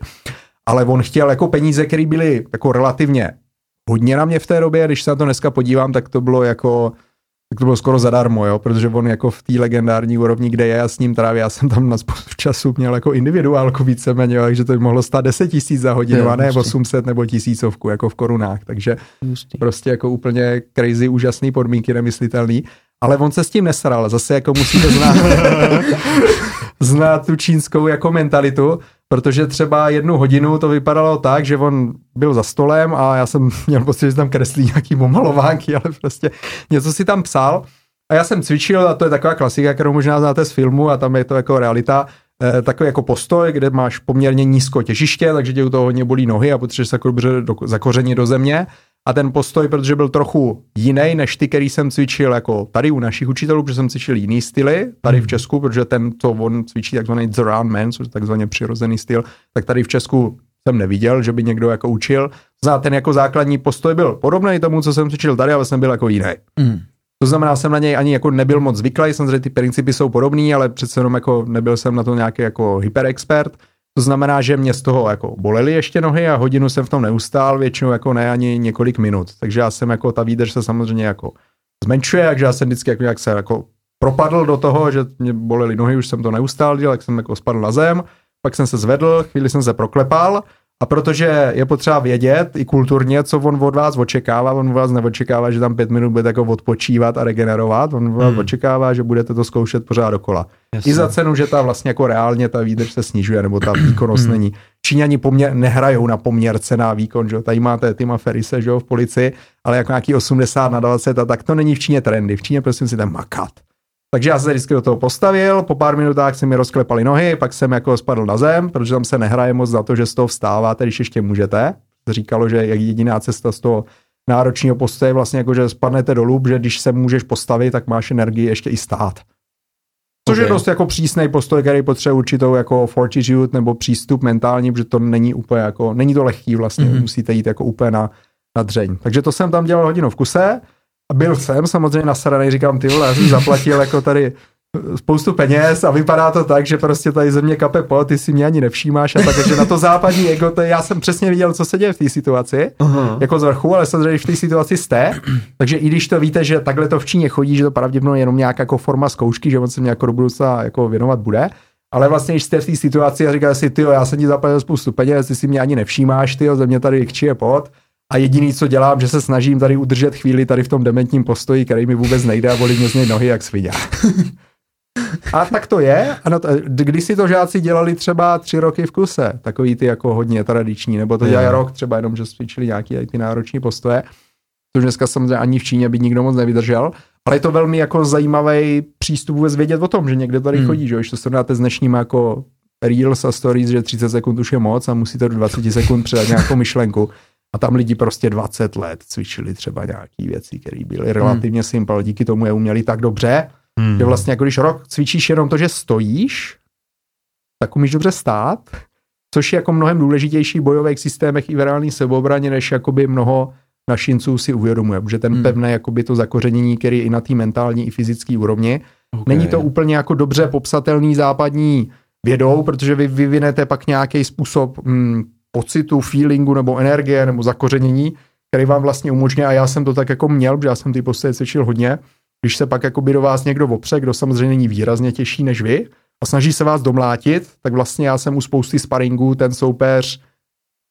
Ale on chtěl jako peníze, které byly jako relativně hodně na mě v té době. Když se na to dneska podívám, tak to bylo jako tak to bylo skoro zadarmo, jo, protože on jako v té legendární úrovni, kde je, já s ním trávě, já jsem tam na spoustu času měl jako individuálku víceméně, takže to by mohlo stát 10 tisíc za hodinu, a ne 800 nebo tisícovku, jako v korunách, takže Justý. prostě jako úplně crazy, úžasný podmínky, nemyslitelný. ale on se s tím nesral, zase jako musíte znát, znát tu čínskou jako mentalitu, protože třeba jednu hodinu to vypadalo tak, že on byl za stolem a já jsem měl pocit, že tam kreslí nějaký pomalovánky, ale prostě něco si tam psal a já jsem cvičil a to je taková klasika, kterou možná znáte z filmu a tam je to jako realita, eh, takový jako postoj, kde máš poměrně nízko těžiště, takže tě u toho hodně bolí nohy a potřebuješ se jako dobře do, zakořenit do země. A ten postoj, protože byl trochu jiný než ty, který jsem cvičil jako tady u našich učitelů, protože jsem cvičil jiný styly, tady v Česku, protože ten, co on cvičí takzvaný Zoran Man, což je takzvaně přirozený styl, tak tady v Česku jsem neviděl, že by někdo jako učil. Zná, ten jako základní postoj byl podobný tomu, co jsem cvičil tady, ale jsem byl jako jiný. Mm. To znamená, jsem na něj ani jako nebyl moc zvyklý, samozřejmě ty principy jsou podobný, ale přece jenom jako nebyl jsem na to nějaký jako hyperexpert. To znamená, že mě z toho jako bolely ještě nohy a hodinu jsem v tom neustál, většinou jako ne ani několik minut. Takže já jsem jako ta výdrž se samozřejmě jako zmenšuje, takže já jsem vždycky jako nějak se jako propadl do toho, že mě bolely nohy, už jsem to neustál dělal, jak jsem jako spadl na zem, pak jsem se zvedl, chvíli jsem se proklepal a protože je potřeba vědět i kulturně, co on od vás očekává, on od vás neočekává, že tam pět minut budete jako odpočívat a regenerovat, on od vás hmm. očekává, že budete to zkoušet pořád dokola. Jasně. I za cenu, že ta vlastně jako reálně ta výdrž se snižuje, nebo ta výkonnost hmm. není. Číňani poměr, nehrajou na poměr cena výkon, že Tady máte Tima Ferise, že jo, v policii, ale jako nějaký 80 na 20 a tak to není v Číně trendy. V Číně prosím si tam makat. Takže já se vždycky do toho postavil, po pár minutách se mi rozklepaly nohy, pak jsem jako spadl na zem, protože tam se nehraje moc za to, že z toho vstáváte, když ještě můžete. Říkalo, že jediná cesta z toho náročného postoje vlastně jako, že spadnete dolů, že když se můžeš postavit, tak máš energii ještě i stát. Což okay. je dost jako přísný postoj, který potřebuje určitou jako fortitude nebo přístup mentální, protože to není úplně jako, není to lehký vlastně, mm-hmm. musíte jít jako úplně na, na dřeň. Takže to jsem tam dělal hodinu v kuse a byl jsem samozřejmě nasranej, říkám, ty vole, já jsem zaplatil jako tady spoustu peněz a vypadá to tak, že prostě tady země kape po, ty si mě ani nevšímáš a tak, takže na to západní ego, to já jsem přesně viděl, co se děje v té situaci, uh-huh. jako z vrchu, ale samozřejmě v té situaci jste, takže i když to víte, že takhle to v Číně chodí, že to pravděpodobně jenom nějaká jako forma zkoušky, že on se mě jako do budoucna jako věnovat bude, ale vlastně, když jste v té situaci a říkáte si, ty já jsem ti zaplatil spoustu peněz, ty si mě ani nevšímáš, ty země tady kči je pod, a jediný, co dělám, že se snažím tady udržet chvíli tady v tom dementním postoji, který mi vůbec nejde a bolí mě z něj nohy jak svině. a tak to je. Ano, to, když si to žáci dělali třeba tři roky v kuse, takový ty jako hodně tradiční, nebo to dělají rok třeba jenom, že cvičili nějaký ty nároční postoje, což dneska samozřejmě ani v Číně by nikdo moc nevydržel, ale je to velmi jako zajímavý přístup vůbec vědět o tom, že někde tady hmm. chodí, že když to srovnáte s dnešním jako Reels a Stories, že 30 sekund už je moc a musíte do 20 sekund předat nějakou myšlenku, a tam lidi prostě 20 let cvičili třeba nějaké věci, které byly relativně hmm. simple, díky tomu je uměli tak dobře, hmm. že vlastně jako když rok cvičíš jenom to, že stojíš, tak umíš dobře stát, což je jako mnohem důležitější v bojových systémech i v reálné sebeobraně, než jakoby mnoho našinců si uvědomuje, protože ten hmm. pevné jakoby to zakořenění, který je i na té mentální i fyzické úrovni, okay. není to úplně jako dobře popsatelný západní vědou, protože vy vyvinete pak nějaký způsob hm, pocitu, feelingu nebo energie nebo zakořenění, který vám vlastně umožňuje, a já jsem to tak jako měl, protože já jsem ty postoje cvičil hodně, když se pak jako by do vás někdo opře, kdo samozřejmě není výrazně těžší než vy a snaží se vás domlátit, tak vlastně já jsem u spousty sparingů ten soupeř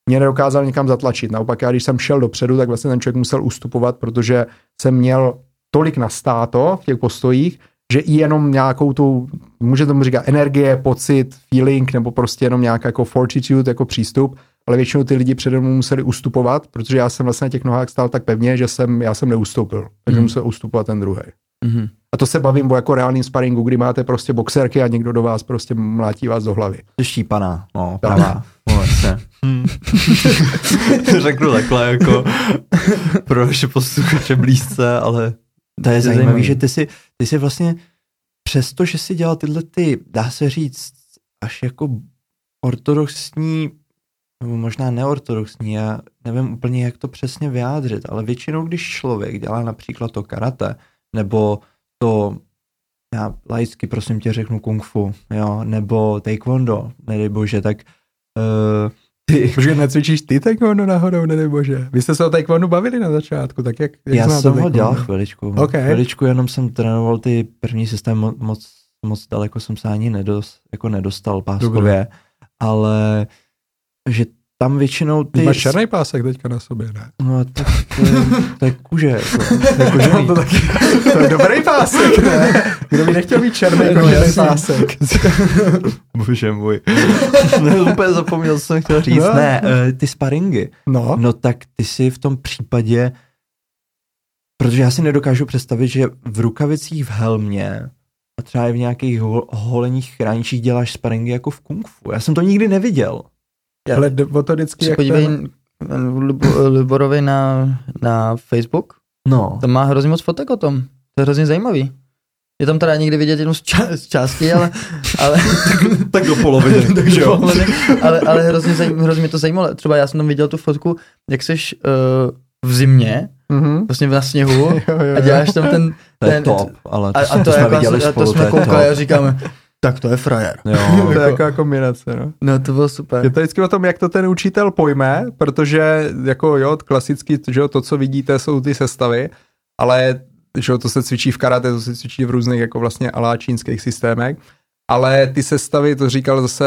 mě nedokázal někam zatlačit. Naopak já, když jsem šel dopředu, tak vlastně ten člověk musel ustupovat, protože jsem měl tolik nastáto v těch postojích, že i jenom nějakou tu, může tomu říkat energie, pocit, feeling, nebo prostě jenom nějaká jako fortitude, jako přístup, ale většinou ty lidi přede mnou museli ustupovat, protože já jsem vlastně na těch nohách stál tak pevně, že jsem, já jsem neustoupil, takže mm. musel ustupovat ten druhý. Mm. A to se bavím o jako reálným sparingu, kdy máte prostě boxerky a někdo do vás prostě mlátí vás do hlavy. Štípaná, no, pravá. No, hmm. Řeknu takhle, jako pro naše posluchače blízce, ale to je zajímavé, že ty si, ty si vlastně přesto, že si dělal tyhle ty, dá se říct, až jako ortodoxní nebo možná neortodoxní, já nevím úplně, jak to přesně vyjádřit, ale většinou, když člověk dělá například to karate, nebo to, já laicky prosím tě řeknu kung fu, jo, nebo taekwondo, nedej bože, tak uh, ty. Počkej, necvičíš ty taekwondo náhodou, nedej bože. Vy jste se o taekwondo bavili na začátku, tak jak, jak Já jsem ho dělal chviličku. Okay. Chviličku jenom jsem trénoval ty první systém, moc, moc daleko jsem se ani nedos, jako nedostal páskově, Dobre. ale že tam většinou Ty máš černý pásek teďka na sobě, ne? No, tak to je, to je kuže. Jako, to je kožený. to, taky, to je dobrý pásek, ne? Kdo by nechtěl mít černý No, jasně. pásek? Bože můj. no, úplně zapomněl, co jsem chtěl říct. No. Ne, eh, ty sparingy. No, No tak ty si v tom případě, protože já si nedokážu představit, že v rukavicích v helmě a třeba i v nějakých hol- holeních chráničích děláš sparingy jako v kung fu. Já jsem to nikdy neviděl. Ale jde o to vždycky, Se jak podívej ten, Libo- Liborovi na, na Facebook, No. tam má hrozně moc fotek o tom. To je hrozně zajímavý. Je tam teda někdy vidět jenom z, ča- z části, ale, ale, tak do poloviny, takže jo. pohledy, ale, ale hrozně, zaj, hrozně mě to zajímalo. Třeba já jsem tam viděl tu fotku, jak seš uh, v zimě, Mhm. vlastně na sněhu Jo, jo, a jo. děláš tam ten... To je ten top, ale to, a, a to, jsme jako, viděli a spolu, to jsme je koukali a říkáme, tak to je frajer. Jo. To je jako kombinace, no. No to bylo super. Je to vždycky o tom, jak to ten učitel pojme, protože jako jo, klasicky, že jo, to, co vidíte, jsou ty sestavy, ale že jo, to se cvičí v karate, to se cvičí v různých jako vlastně alá čínských systémech, ale ty sestavy, to říkal zase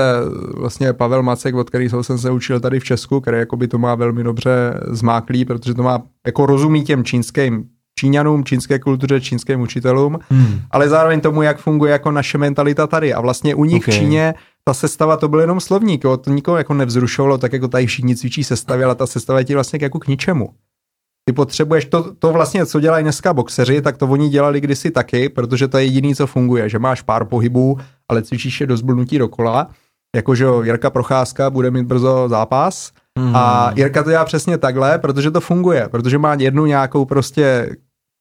vlastně Pavel Macek, od kterého jsem se učil tady v Česku, který jako by to má velmi dobře zmáklý, protože to má, jako rozumí těm čínským Číňanům, čínské kultuře, čínským učitelům, Hmm. ale zároveň tomu, jak funguje jako naše mentalita tady. A vlastně u nich Okay. v Číně ta sestava to byl jenom slovník, jo? to nikoho jako nevzrušovalo, tak jako tady všichni cvičí sestavy, ale ta sestava je ti vlastně jako k ničemu. Ty potřebuješ to, to vlastně, co dělají dneska boxeři, tak to oni dělali kdysi taky, protože to je jediný, co funguje, že máš pár pohybů, ale cvičíš je do zblnutí dokola. Jakože Jirka Procházka bude mít brzo zápas, Hmm. a Jirka to dělá přesně takhle, protože to funguje, protože má jednu nějakou prostě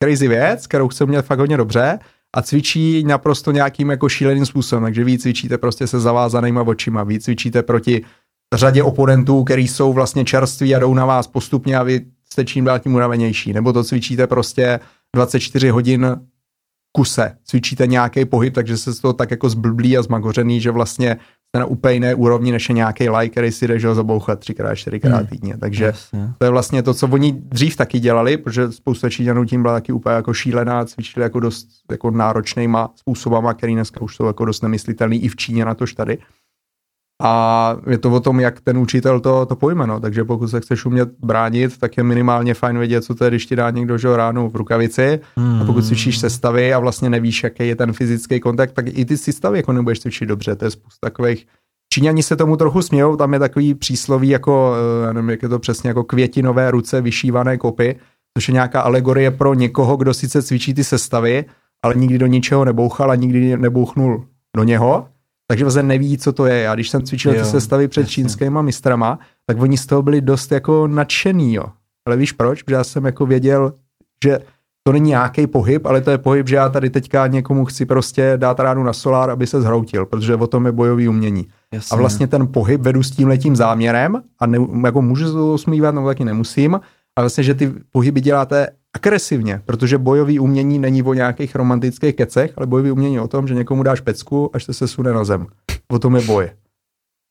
crazy věc, kterou chce umět fakt hodně dobře a cvičí naprosto nějakým jako šíleným způsobem, takže vy cvičíte prostě se zavázanýma očima, vy cvičíte proti řadě oponentů, který jsou vlastně čerství a jdou na vás postupně a vy jste čím dál tím unavenější, nebo to cvičíte prostě 24 hodin kuse, cvičíte nějaký pohyb, takže se z toho tak jako zblblí a zmagořený, že vlastně jste na úplně jiné úrovni, než je nějaký like, který si jde že ho zabouchat třikrát, čtyřikrát Hmm. týdně. Takže Jasně. to je vlastně to, co oni dřív taky dělali, protože spousta Číňanů tím byla taky úplně jako šílená, cvičili jako dost jako náročnýma způsobama, který dneska už jsou jako dost nemyslitelný i v Číně, na tož tady. A je to o tom, jak ten učitel to, to pojme, no. takže pokud se chceš umět bránit, tak je minimálně fajn vědět, co to je, když ti dá někdo že, ránu v rukavici Hmm. a pokud cvičíš sestavy a vlastně nevíš, jaký je ten fyzický kontakt, tak i ty sestavy jako nebudeš cvičit dobře, to je spousta takových Číňani se tomu trochu smějou, tam je takový přísloví jako, eh, já nevím, jak je to přesně, jako květinové ruce vyšívané kopy, což je nějaká alegorie pro někoho, kdo sice cvičí ty sestavy, ale nikdy do ničeho nebouchal a nikdy nebouchnul do něho, takže vlastně neví, co to je. Já když jsem cvičil Jo, ty sestavy před jasně. čínskýma mistrama, tak oni z toho byli dost jako nadšený, jo. Ale víš proč? Protože já jsem jako věděl, že to není nějaký pohyb, ale to je pohyb, že já tady teďka někomu chci prostě dát ránu na solár, aby se zhroutil, protože o tom je bojový umění. Jasně. A vlastně ten pohyb vedu s tím letím záměrem a ne, jako můžu se to usmívat, nebo taky nemusím, a vlastně, že ty pohyby děláte agresivně, protože bojový umění není o nějakých romantických kecech, ale bojový umění o tom, že někomu dáš pecku, až se se sune na zem. O tom je boje.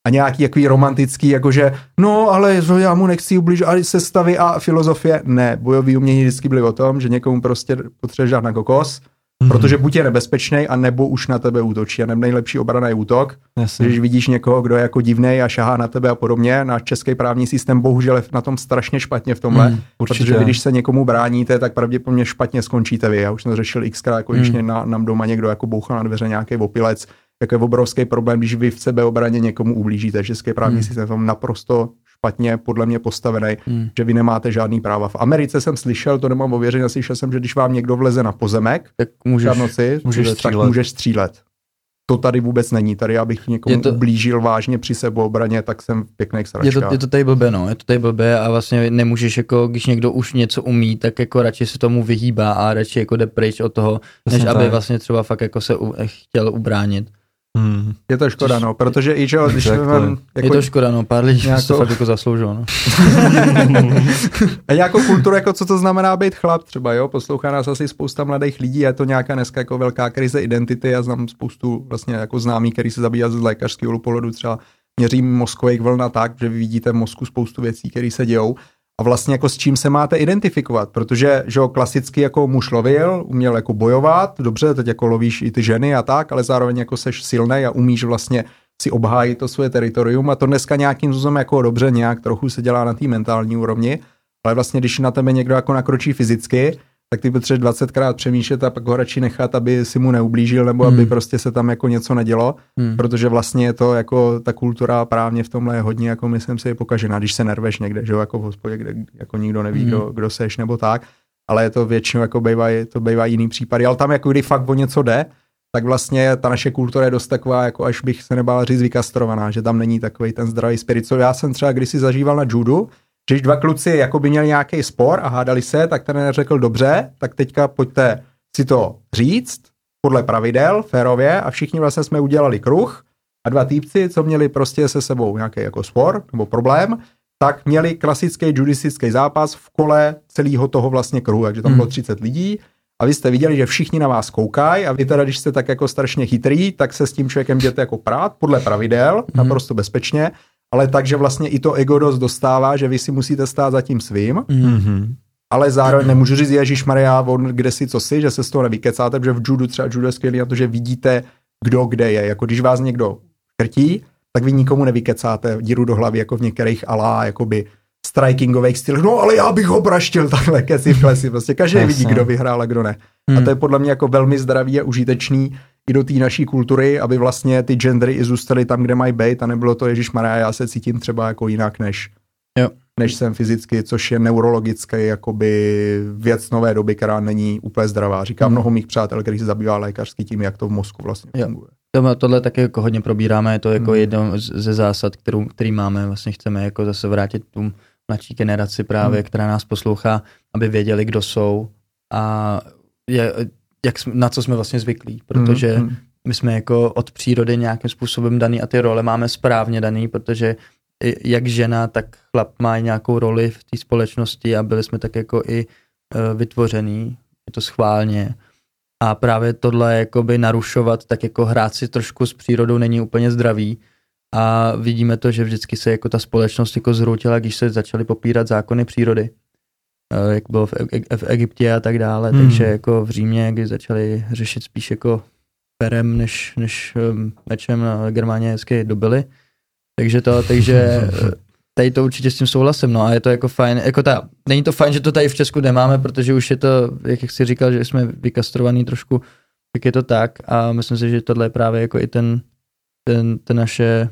A nějaký takový romantický, jakože, no ale že já mu nechci ublížit, ale sestavy a filozofie, ne, bojový umění vždycky byly o tom, že někomu prostě potřebuješ na kokos, Mhm. protože buď je nebezpečný, a nebo už na tebe útočí. A nebo nejlepší obrana je útok, Jasně. když vidíš někoho, kdo je jako divný a šahá na tebe a podobně, náš český právní systém bohužel je na tom strašně špatně v tomhle, Mm, určitě. protože vy, když se někomu bráníte, tak pravděpodobně špatně skončíte vy. Já už jsem to řešil xkrát, jako když Mm. na, nám doma někdo jako bouchal na dveře nějaký opilec, jako je obrovský problém, když vy v sebeobraně někomu ublížíte. Český právní Mm. systém tom naprosto špatně podle mě postavený, Mm. že vy nemáte žádný práva. V Americe jsem slyšel, to nemám ověřené, slyšel jsem, že když vám někdo vleze na pozemek, Tak můžeš, můžeš, noci, můžeš tak střílet. můžeš střílet. To tady vůbec není. Tady, abych někomu Je to- ublížil vážně při sebeobraně, tak jsem v pěkných je to, sračkách. je to tady blbě, no, je to tady blbě a vlastně nemůžeš jako, když někdo už něco umí, tak jako radši se tomu vyhýbá a radši jako jde pryč od toho, než aby tak. vlastně třeba fakt jako se u, chtěl ubránit. Hmm. Je to škoda, no, protože i že, když Exactly. mám, Jako... Je to škoda, no, pár lidí nějakou- nějakou... to fakt jako zasloužilo, no. a nějakou kulturu, jako co to znamená být chlap třeba, jo, poslouchá nás asi spousta mladých lidí, je to nějaká dneska jako velká krize identity, já znám spoustu vlastně jako známý, který se zabývá z lékařského pohledu, třeba měří mozkových vln a tak, že vy vidíte v mozku spoustu věcí, které se dějou a vlastně jako s čím se máte identifikovat, protože že jo, klasicky jako muž lovil, uměl jako bojovat, dobře, teď jako lovíš i ty ženy a tak, ale zároveň jako seš silnej a umíš vlastně si obhájit to svoje teritorium a to dneska nějakým způsobem jako dobře nějak trochu se dělá na té mentální úrovni, ale vlastně když na tebe někdo jako nakročí fyzicky, tak ty potřebuješ 20krát přemýšlet a pak ho radši nechat, aby si mu neublížil nebo hmm. aby prostě se tam jako něco nedělo, hmm. protože vlastně je to jako ta kultura právně v tomhle je hodně jako myslím si pokažená, když se nerveš někde, že jo, jako v hospodě, kde jako nikdo neví, hmm. kdo, kdo seš nebo tak, ale je to většinou jako bývají, to bývjí jiný případy, ale tam jako kdy fakt o něco jde, tak vlastně ta naše kultura je dost taková, jako až bych se nebál říct vykastrovaná, že tam není takový ten zdravý spirit. Co já jsem třeba kdysi zažíval na judu, když dva kluci jako by měli nějaký spor a hádali se, tak ten řekl dobře, tak teďka pojďte si to říct podle pravidel, férově a všichni vlastně jsme udělali kruh a dva týpci, co měli prostě se sebou nějaký jako spor nebo problém, tak měli klasický judistický zápas v kole celého toho vlastně kruhu, takže tam bylo 30 hmm. lidí a vy jste viděli, že všichni na vás koukají a vy teda, když jste tak jako strašně chytrý, tak se s tím člověkem jdete jako prát podle pravidel, mm. naprosto bezpečně, ale takže vlastně i to ego dost dostává, že vy si musíte stát za tím svým, mm-hmm. ale zároveň nemůžu říct, Ježíš Maria, on kde si co si, že se z toho nevykecáte, protože v judu třeba judo je skvělý na to, že vidíte, kdo kde je. Jako když vás někdo krtí, tak vy nikomu nevykecáte díru do hlavy, jako v některých alá, jakoby strikingových stylech, no ale já bych ho praštil takhle keci v klesi, prostě každý vidí, kdo vyhrál a kdo ne. Hmm. A to je podle mě jako velmi zdravý a užitečný i do té naší kultury, aby vlastně ty gendery i zůstaly tam, kde mají být a nebylo to Ježíš Maria, já se cítím třeba jako jinak než, jo. než jsem fyzicky, což je neurologické jakoby věc nové doby, která není úplně zdravá. Říkám hmm. mnoho mých přátel, kteří se zabývá lékařský tím, jak to v mozku vlastně jo. funguje. Tohle taky jako hodně probíráme, je to jako hmm. jedno ze zásad, kterou, který máme, vlastně chceme jako zase vrátit tu mladší generaci právě, hmm. která nás poslouchá, aby věděli, kdo jsou a je, jak, na co jsme vlastně zvyklí, protože hmm. my jsme jako od přírody nějakým způsobem daný a ty role máme správně daný, protože jak žena, tak chlap má nějakou roli v té společnosti a byli jsme tak jako i uh, vytvořený, je to schválně. A právě tohle jakoby narušovat, tak jako hrát si trošku s přírodou není úplně zdravý, a vidíme to, že vždycky se jako ta společnost jako zhroutila, když se začaly popírat zákony přírody, jak bylo v, e- v Egyptě a tak dále, hmm. takže jako v Římě, kdy začali řešit spíš jako perem než, než um, mečem na Germáně hezky dobili. Takže to, takže eh, tady to určitě s tím souhlasím, no a je to jako fajn, jako ta, není to fajn, že to tady v Česku nemáme, protože už je to, jak jsi říkal, že jsme vykastrovaný trošku, tak je to tak a myslím si, že tohle je právě jako i ten, ten, ten naše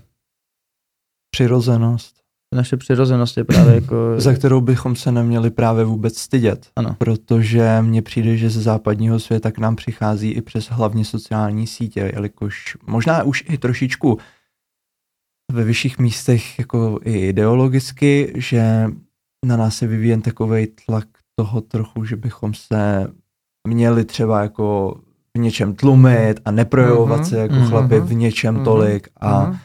přirozenost. Naše přirozenost je právě jako... Za kterou bychom se neměli právě vůbec stydět. Ano. Protože mně přijde, že ze západního světa k nám přichází i přes hlavně sociální sítě, jelikož možná už i trošičku ve vyšších místech jako i ideologicky, že na nás je vyvíjen takový tlak toho trochu, že bychom se měli třeba jako v něčem tlumit a neprojevovat uh-huh, se jako uh-huh, chlapi v něčem uh-huh, tolik a uh-huh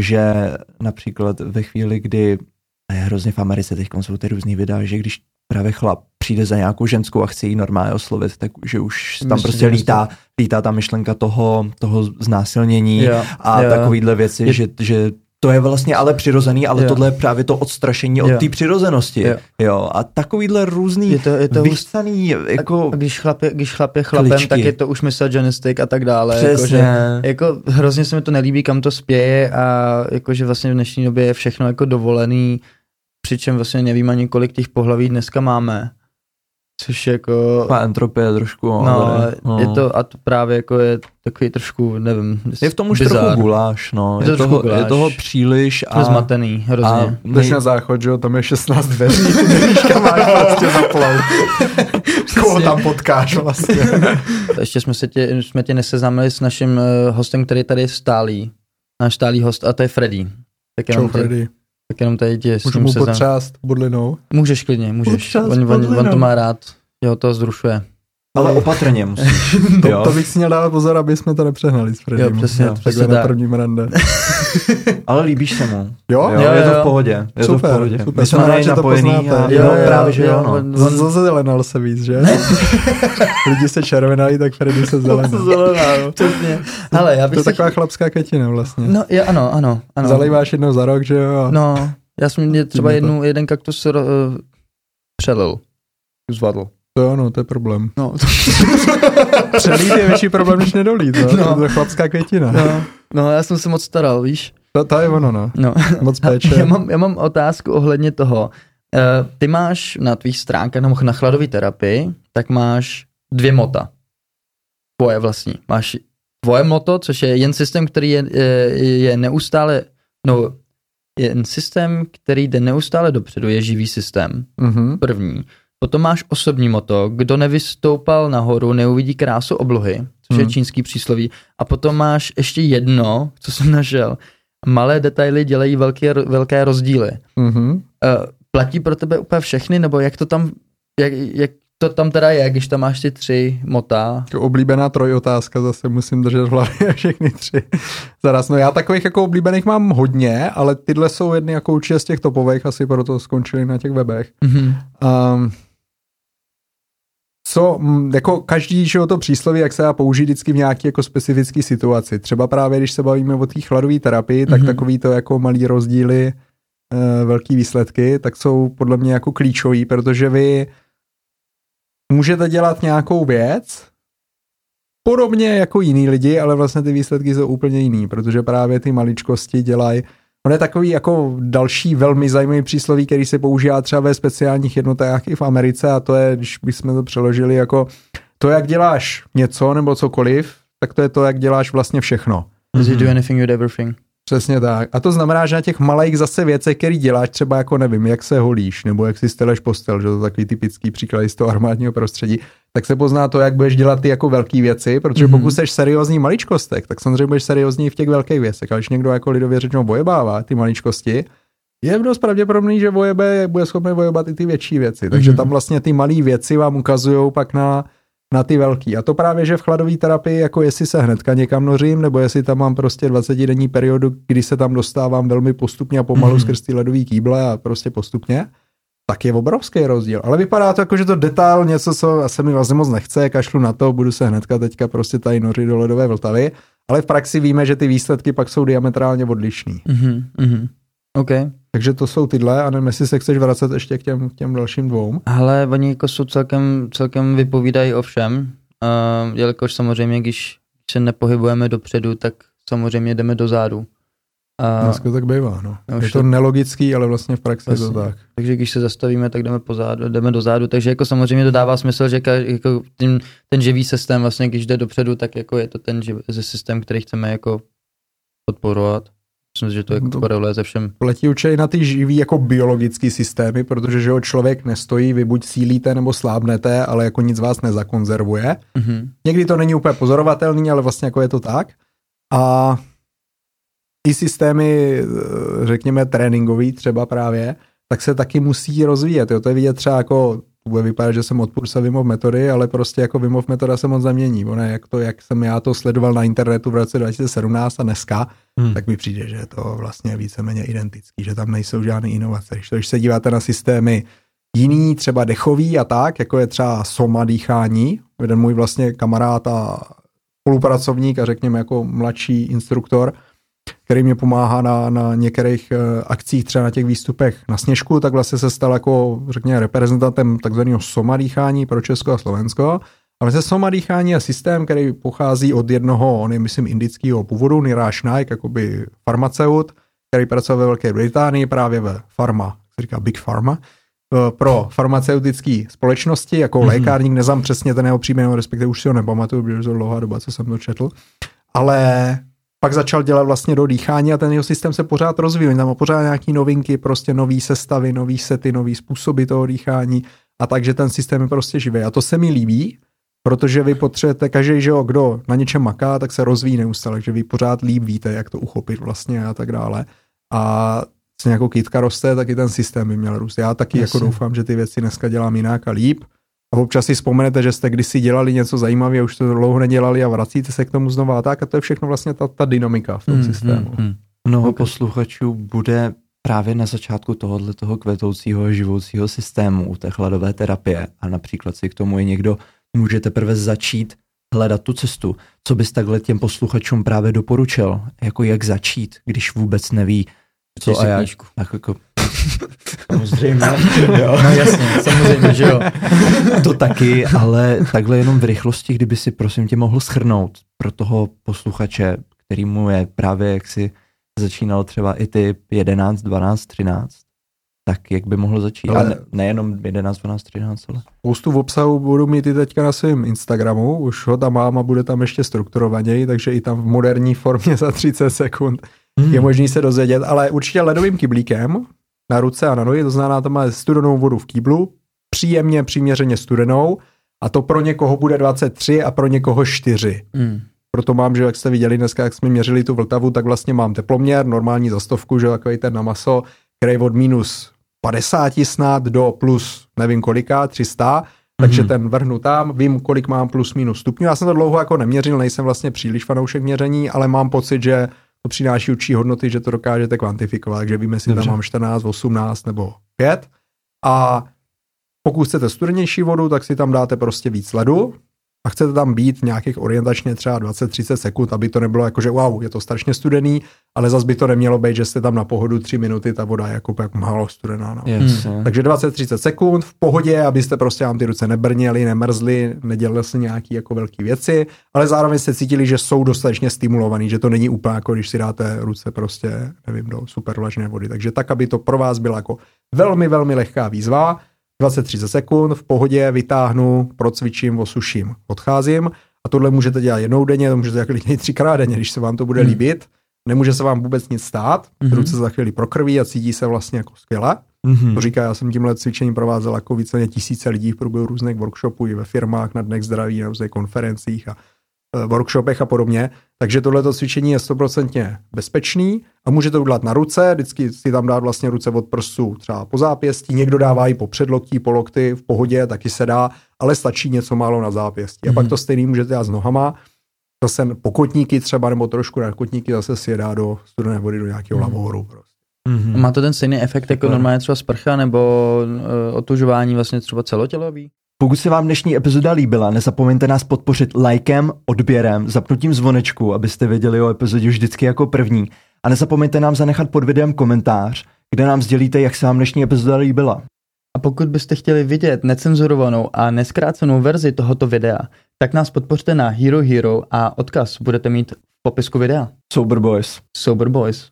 že například ve chvíli, kdy je hrozně v Americe teď jsou ty různý videa, že když právě chlap přijde za nějakou ženskou a chce jí normálně oslovit, tak že už tam Myslím, prostě lítá, lítá ta myšlenka toho, toho znásilnění jo, a jo. takovýhle věci, je, že, že to je vlastně ale přirozený, ale jo. tohle je právě to odstrašení od té přirozenosti. Jo. jo. A takovýhle různý je to, je to vychcaný, jako... A když chlap, je, když chlap je chlapem, kličky. tak je to už misogynistic a tak dále. Přesně. Jako, že, jako, hrozně se mi to nelíbí, kam to spěje a jakože vlastně v dnešní době je všechno jako dovolený, přičem vlastně nevím ani kolik těch pohlaví dneska máme. Což jako... Má entropie trošku. No, no, je to, a to právě jako je takový trošku, nevím. Je v tom už bizar. trochu guláš, no. Je, je, toho, guláš. je toho příliš a... Je zmatený, hrozně. A jdeš na záchod, že jo, tam je 16 dveří, ty kam máš prostě zaplou. Koho tam potkáš vlastně. Ještě jsme, se tě, jsme tě neseznámili s naším eh, hostem, který tady je stálý. Náš stálý host, a to je Freddy. Tak Čau, Freddy. Tak jenom tady tě s Můžu mu potřást budlinou? Můžeš klidně, můžeš. On, on, on, to má rád. Jo, to zrušuje. Ale opatrně musíš. to, to bych si měl dát pozor, aby jsme to nepřehnali s Freddym. Jo, přesně. Jo, přesně na prvním rande. Ale líbíš se mu. Jo? jo, jo je to v pohodě. Je super, to v pohodě. super. My jsme rád, že to poznáte. A, jo, jo, právě, že jo. No. Zazelenal se víc, že? Lidi se červenají, tak Freddy se zelená. zelená, no. Přesně. Hele, já bych to je taková chlapská květina vlastně. No, je, ano, ano. ano. Zalejváš jednou za rok, že jo? No, já jsem mě třeba jednu, jeden kaktus uh, přelil. Zvadl. To ano, to je problém. No, to, Přelít je větší problém, než nedolít. No. No. To je chlapská květina. no, no, já jsem se moc staral, víš? To, to je ono, no. No. Moc péče. Já mám, já mám otázku ohledně toho. Uh, ty máš na tvých stránkách, nebo na chladové terapii, tak máš dvě mota. Tvoje vlastní. Máš tvoje moto, což je jen systém, který je, je, je neustále, no, jen systém, který jde neustále dopředu, je živý systém. Mhm. První. Potom máš osobní moto, kdo nevystoupal nahoru, neuvidí krásu oblohy, což je Hmm. čínský přísloví. A potom máš ještě jedno, co jsem našel. Malé detaily dělají velké, velké rozdíly. Uh, platí pro tebe úplně všechny, nebo jak to tam, jak, jak to tam teda je, když tam máš ty tři mota? Jako oblíbená trojotázka, zase musím držet v hlavě všechny tři. Zaraz, no já takových jako oblíbených mám hodně, ale tyhle jsou jedny jako určitě z těch topových, asi proto skončili na těch webech. Mhm. Um, co, mm, jako každý, že to přísloví, jak se dá použít vždycky v nějaké jako specifické situaci. Třeba právě, když se bavíme o té chladové terapii, tak Mhm. takový to jako malý rozdíly, uh, velký výsledky, tak jsou podle mě jako klíčový, protože vy můžete dělat nějakou věc, podobně jako jiný lidi, ale vlastně ty výsledky jsou úplně jiný, protože právě ty maličkosti dělají On je takový jako další velmi zajímavý přísloví, který se používá třeba ve speciálních jednotkách i v Americe a to je, když bychom to přeložili jako to, jak děláš něco nebo cokoliv, tak to je to, jak děláš vlastně všechno. Does he do anything with everything? Přesně tak. A to znamená, že na těch malých zase věcech, který děláš, třeba jako nevím, jak se holíš, nebo jak si steleš postel, že to je takový typický příklad z toho armádního prostředí, tak se pozná to, jak budeš dělat ty jako velké věci, protože Mhm. pokud jsi seriózní v maličkostech, tak samozřejmě budeš seriózní v těch velkých věcech. A když někdo jako lidově řečeno bojebává ty maličkosti, je dost pravděpodobný, že vojebe bude schopný vojebat i ty větší věci. Takže Mhm. tam vlastně ty malé věci vám ukazují pak na, na ty velký. A to právě, že v chladové terapii, jako jestli se hnedka někam nořím, nebo jestli tam mám prostě 20 denní periodu, kdy se tam dostávám velmi postupně a pomalu Mhm. mm-hmm. skrz ty ledový kýble a prostě postupně, tak je obrovský rozdíl. Ale vypadá to jako, že to detail něco, co se mi vlastně moc nechce, kašlu na to, budu se hnedka teďka prostě tady nořit do ledové Vltavy, ale v praxi víme, že ty výsledky pak jsou diametrálně odlišný. Mhm, mhm. OK. Takže to jsou tyhle a nevím, jestli se chceš vracet ještě k těm, k těm dalším dvou. Ale oni jako jsou celkem, celkem vypovídají o všem, uh, jelikož samozřejmě, když se nepohybujeme dopředu, tak samozřejmě jdeme dozadu. A, Dneska to tak bývá, no. No, Je to to- nelogický, ale vlastně v praxi je to tak. takže když se zastavíme, tak jdeme, pozadu, jdeme dozadu. Takže jako samozřejmě to dává smysl, že ka, jako ten, ten živý systém vlastně, když jde dopředu, tak jako je to ten živ, ze systém, který chceme jako podporovat. Myslím že to jako To- koreluje ze všem. Platí určitě i na ty živý jako biologický systémy, protože že člověk nestojí, vy buď sílíte nebo slábnete, ale jako nic vás nezakonzervuje. Mhm. Někdy to není úplně pozorovatelný, ale vlastně jako je to tak. A i systémy, eh, řekněme, tréninkový třeba právě, tak se taky musí rozvíjet. Jo. To je vidět třeba jako, bude vypadat, že jsem odpůrce Vimov metody, ale prostě jako Vimov metoda se moc nemění. Ono je jak to, jak jsem já to sledoval na internetu v roce 2017 a dneska, Hmm. tak mi přijde, že je to vlastně víceméně identický, že tam nejsou žádné inovace. Když, když se díváte na systémy jiný, třeba dechový a tak, jako je třeba soma dýchání, jeden můj vlastně kamarád a spolupracovník a řekněme jako mladší instruktor, který mě pomáhá na, na některých eh, akcích, třeba na těch výstupech na Sněžku, tak vlastně se stal jako, řekněme, reprezentantem takzvaného soma dýchání pro Česko a Slovensko. A vlastně soma dýchání je systém, který pochází od jednoho, on je myslím indického původu, Niraj Naik, jakoby farmaceut, který pracoval ve Velké Británii právě ve Pharma, se říká Big Pharma, eh, pro farmaceutické společnosti, jako Mhm. mm-hmm. lékárník, neznám přesně ten jeho příjmen, respektive už si ho nepamatuju, protože to dlouhá doba, co jsem to četl, ale pak začal dělat vlastně do dýchání a ten jeho systém se pořád rozvíjí. Tam pořád nějaký novinky, prostě nový sestavy, nový sety, nový způsoby toho dýchání a takže ten systém je prostě živý. A to se mi líbí, protože vy potřebujete, každý, že jo, kdo na něčem maká, tak se rozvíjí neustále, takže vy pořád líp víte, jak to uchopit vlastně a tak dále. A se nějakou kytka roste, tak i ten systém by měl růst. Já taky Jasně. jako doufám, že ty věci dneska dělám jinak a líp. A občas si vzpomenete, že jste kdysi dělali něco zajímavého, už to dlouho nedělali a vracíte se k tomu znova a tak. A to je všechno vlastně ta, ta dynamika v tom Hmm, systému. hmm, hmm. Mnoho Ok. posluchačů bude právě na začátku tohohle toho kvetoucího a živoucího systému u té chladové terapie a například si k tomu i někdo může teprve začít hledat tu cestu. Co bys takhle těm posluchačům právě doporučil? Jako jak začít, když vůbec neví, co a jak? knížku. Tak jako, Samozřejmě, jo. No jasně, samozřejmě, že jo. To taky, ale takhle jenom v rychlosti, kdyby si prosím tě mohl schrnout pro toho posluchače, který mu je právě jak si začínal třeba i ty 11, 12, 13, tak jak by mohl začít? Ale, ale ne, nejenom 11, 12, 13, ale... Spoustu obsahu budu mít i teďka na svém Instagramu, už ho tam mám a bude tam ještě strukturovaněji, takže i tam v moderní formě za 30 sekund Hmm. je možný se dozvědět, ale určitě ledovým kyblíkem na ruce a na nohy, to znamená, tam má studenou vodu v kýblu, příjemně, přiměřeně studenou a to pro někoho bude 23 a pro někoho 4. Mm. Proto mám, že jak jste viděli dneska, jak jsme měřili tu Vltavu, tak vlastně mám teploměr, normální za stovku, že takový ten na maso, který od minus 50 snad do plus nevím kolika, 300, takže Mhm. ten vrhnu tam, vím, kolik mám plus minus stupňů. Já jsem to dlouho jako neměřil, nejsem vlastně příliš fanoušek měření, ale mám pocit, že to přináší určitý hodnoty, že to dokážete kvantifikovat, takže víme, jestli tam mám 14, 18 nebo 5. A pokud chcete studenější vodu, tak si tam dáte prostě víc ledu a chcete tam být nějakých orientačně třeba 20-30 sekund, aby to nebylo jako, že wow, je to strašně studený, ale zas by to nemělo být, že jste tam na pohodu 3 minuty, ta voda je jako, jako málo studená. No. Jasně. Takže 20-30 sekund v pohodě, abyste prostě vám ty ruce nebrněly, nemrzly, nedělali se nějaký jako velké věci, ale zároveň jste cítili, že jsou dostatečně stimulovaný, že to není úplně jako když si dáte ruce prostě, nevím, do super vlažné vody. Takže tak, aby to pro vás byla jako velmi, velmi lehká výzva, 20-30 sekund, v pohodě vytáhnu, procvičím, osuším, odcházím a tohle můžete dělat jednou denně, to můžete dělat klidně i třikrát denně, když se vám to bude Hmm. líbit. Nemůže se vám vůbec nic stát, Mhm. ruce za chvíli prokrví a cítí se vlastně jako skvěle. Mhm. To říká, já jsem tímhle cvičením provázel jako více tisíce lidí v průběhu různých workshopů i ve firmách, na dnech zdraví, na různých konferencích a workshopech a podobně. Takže tohleto cvičení je stoprocentně bezpečný a můžete to udělat na ruce, vždycky si tam dát vlastně ruce od prstů třeba po zápěstí, někdo dává i po předloktí, po lokty, v pohodě, taky se dá, ale stačí něco málo na zápěstí. A pak to stejný můžete dělat s nohama, zase pokotníky třeba, nebo trošku na kotníky zase si je dá do studené vody do nějakého Mhm. lavoru. Prostě. Mhm. Má to ten stejný efekt jako normálně třeba sprcha nebo uh, otužování vlastně třeba celotělový? Pokud se vám dnešní epizoda líbila, nezapomeňte nás podpořit lajkem, odběrem, zapnutím zvonečku, abyste věděli o epizodě vždycky jako první. A nezapomeňte nám zanechat pod videem komentář, kde nám sdělíte, jak se vám dnešní epizoda líbila. A pokud byste chtěli vidět necenzurovanou a neskrácenou verzi tohoto videa, tak nás podpořte na Hero Hero a odkaz budete mít v popisku videa. Sober Boys. Sober Boys.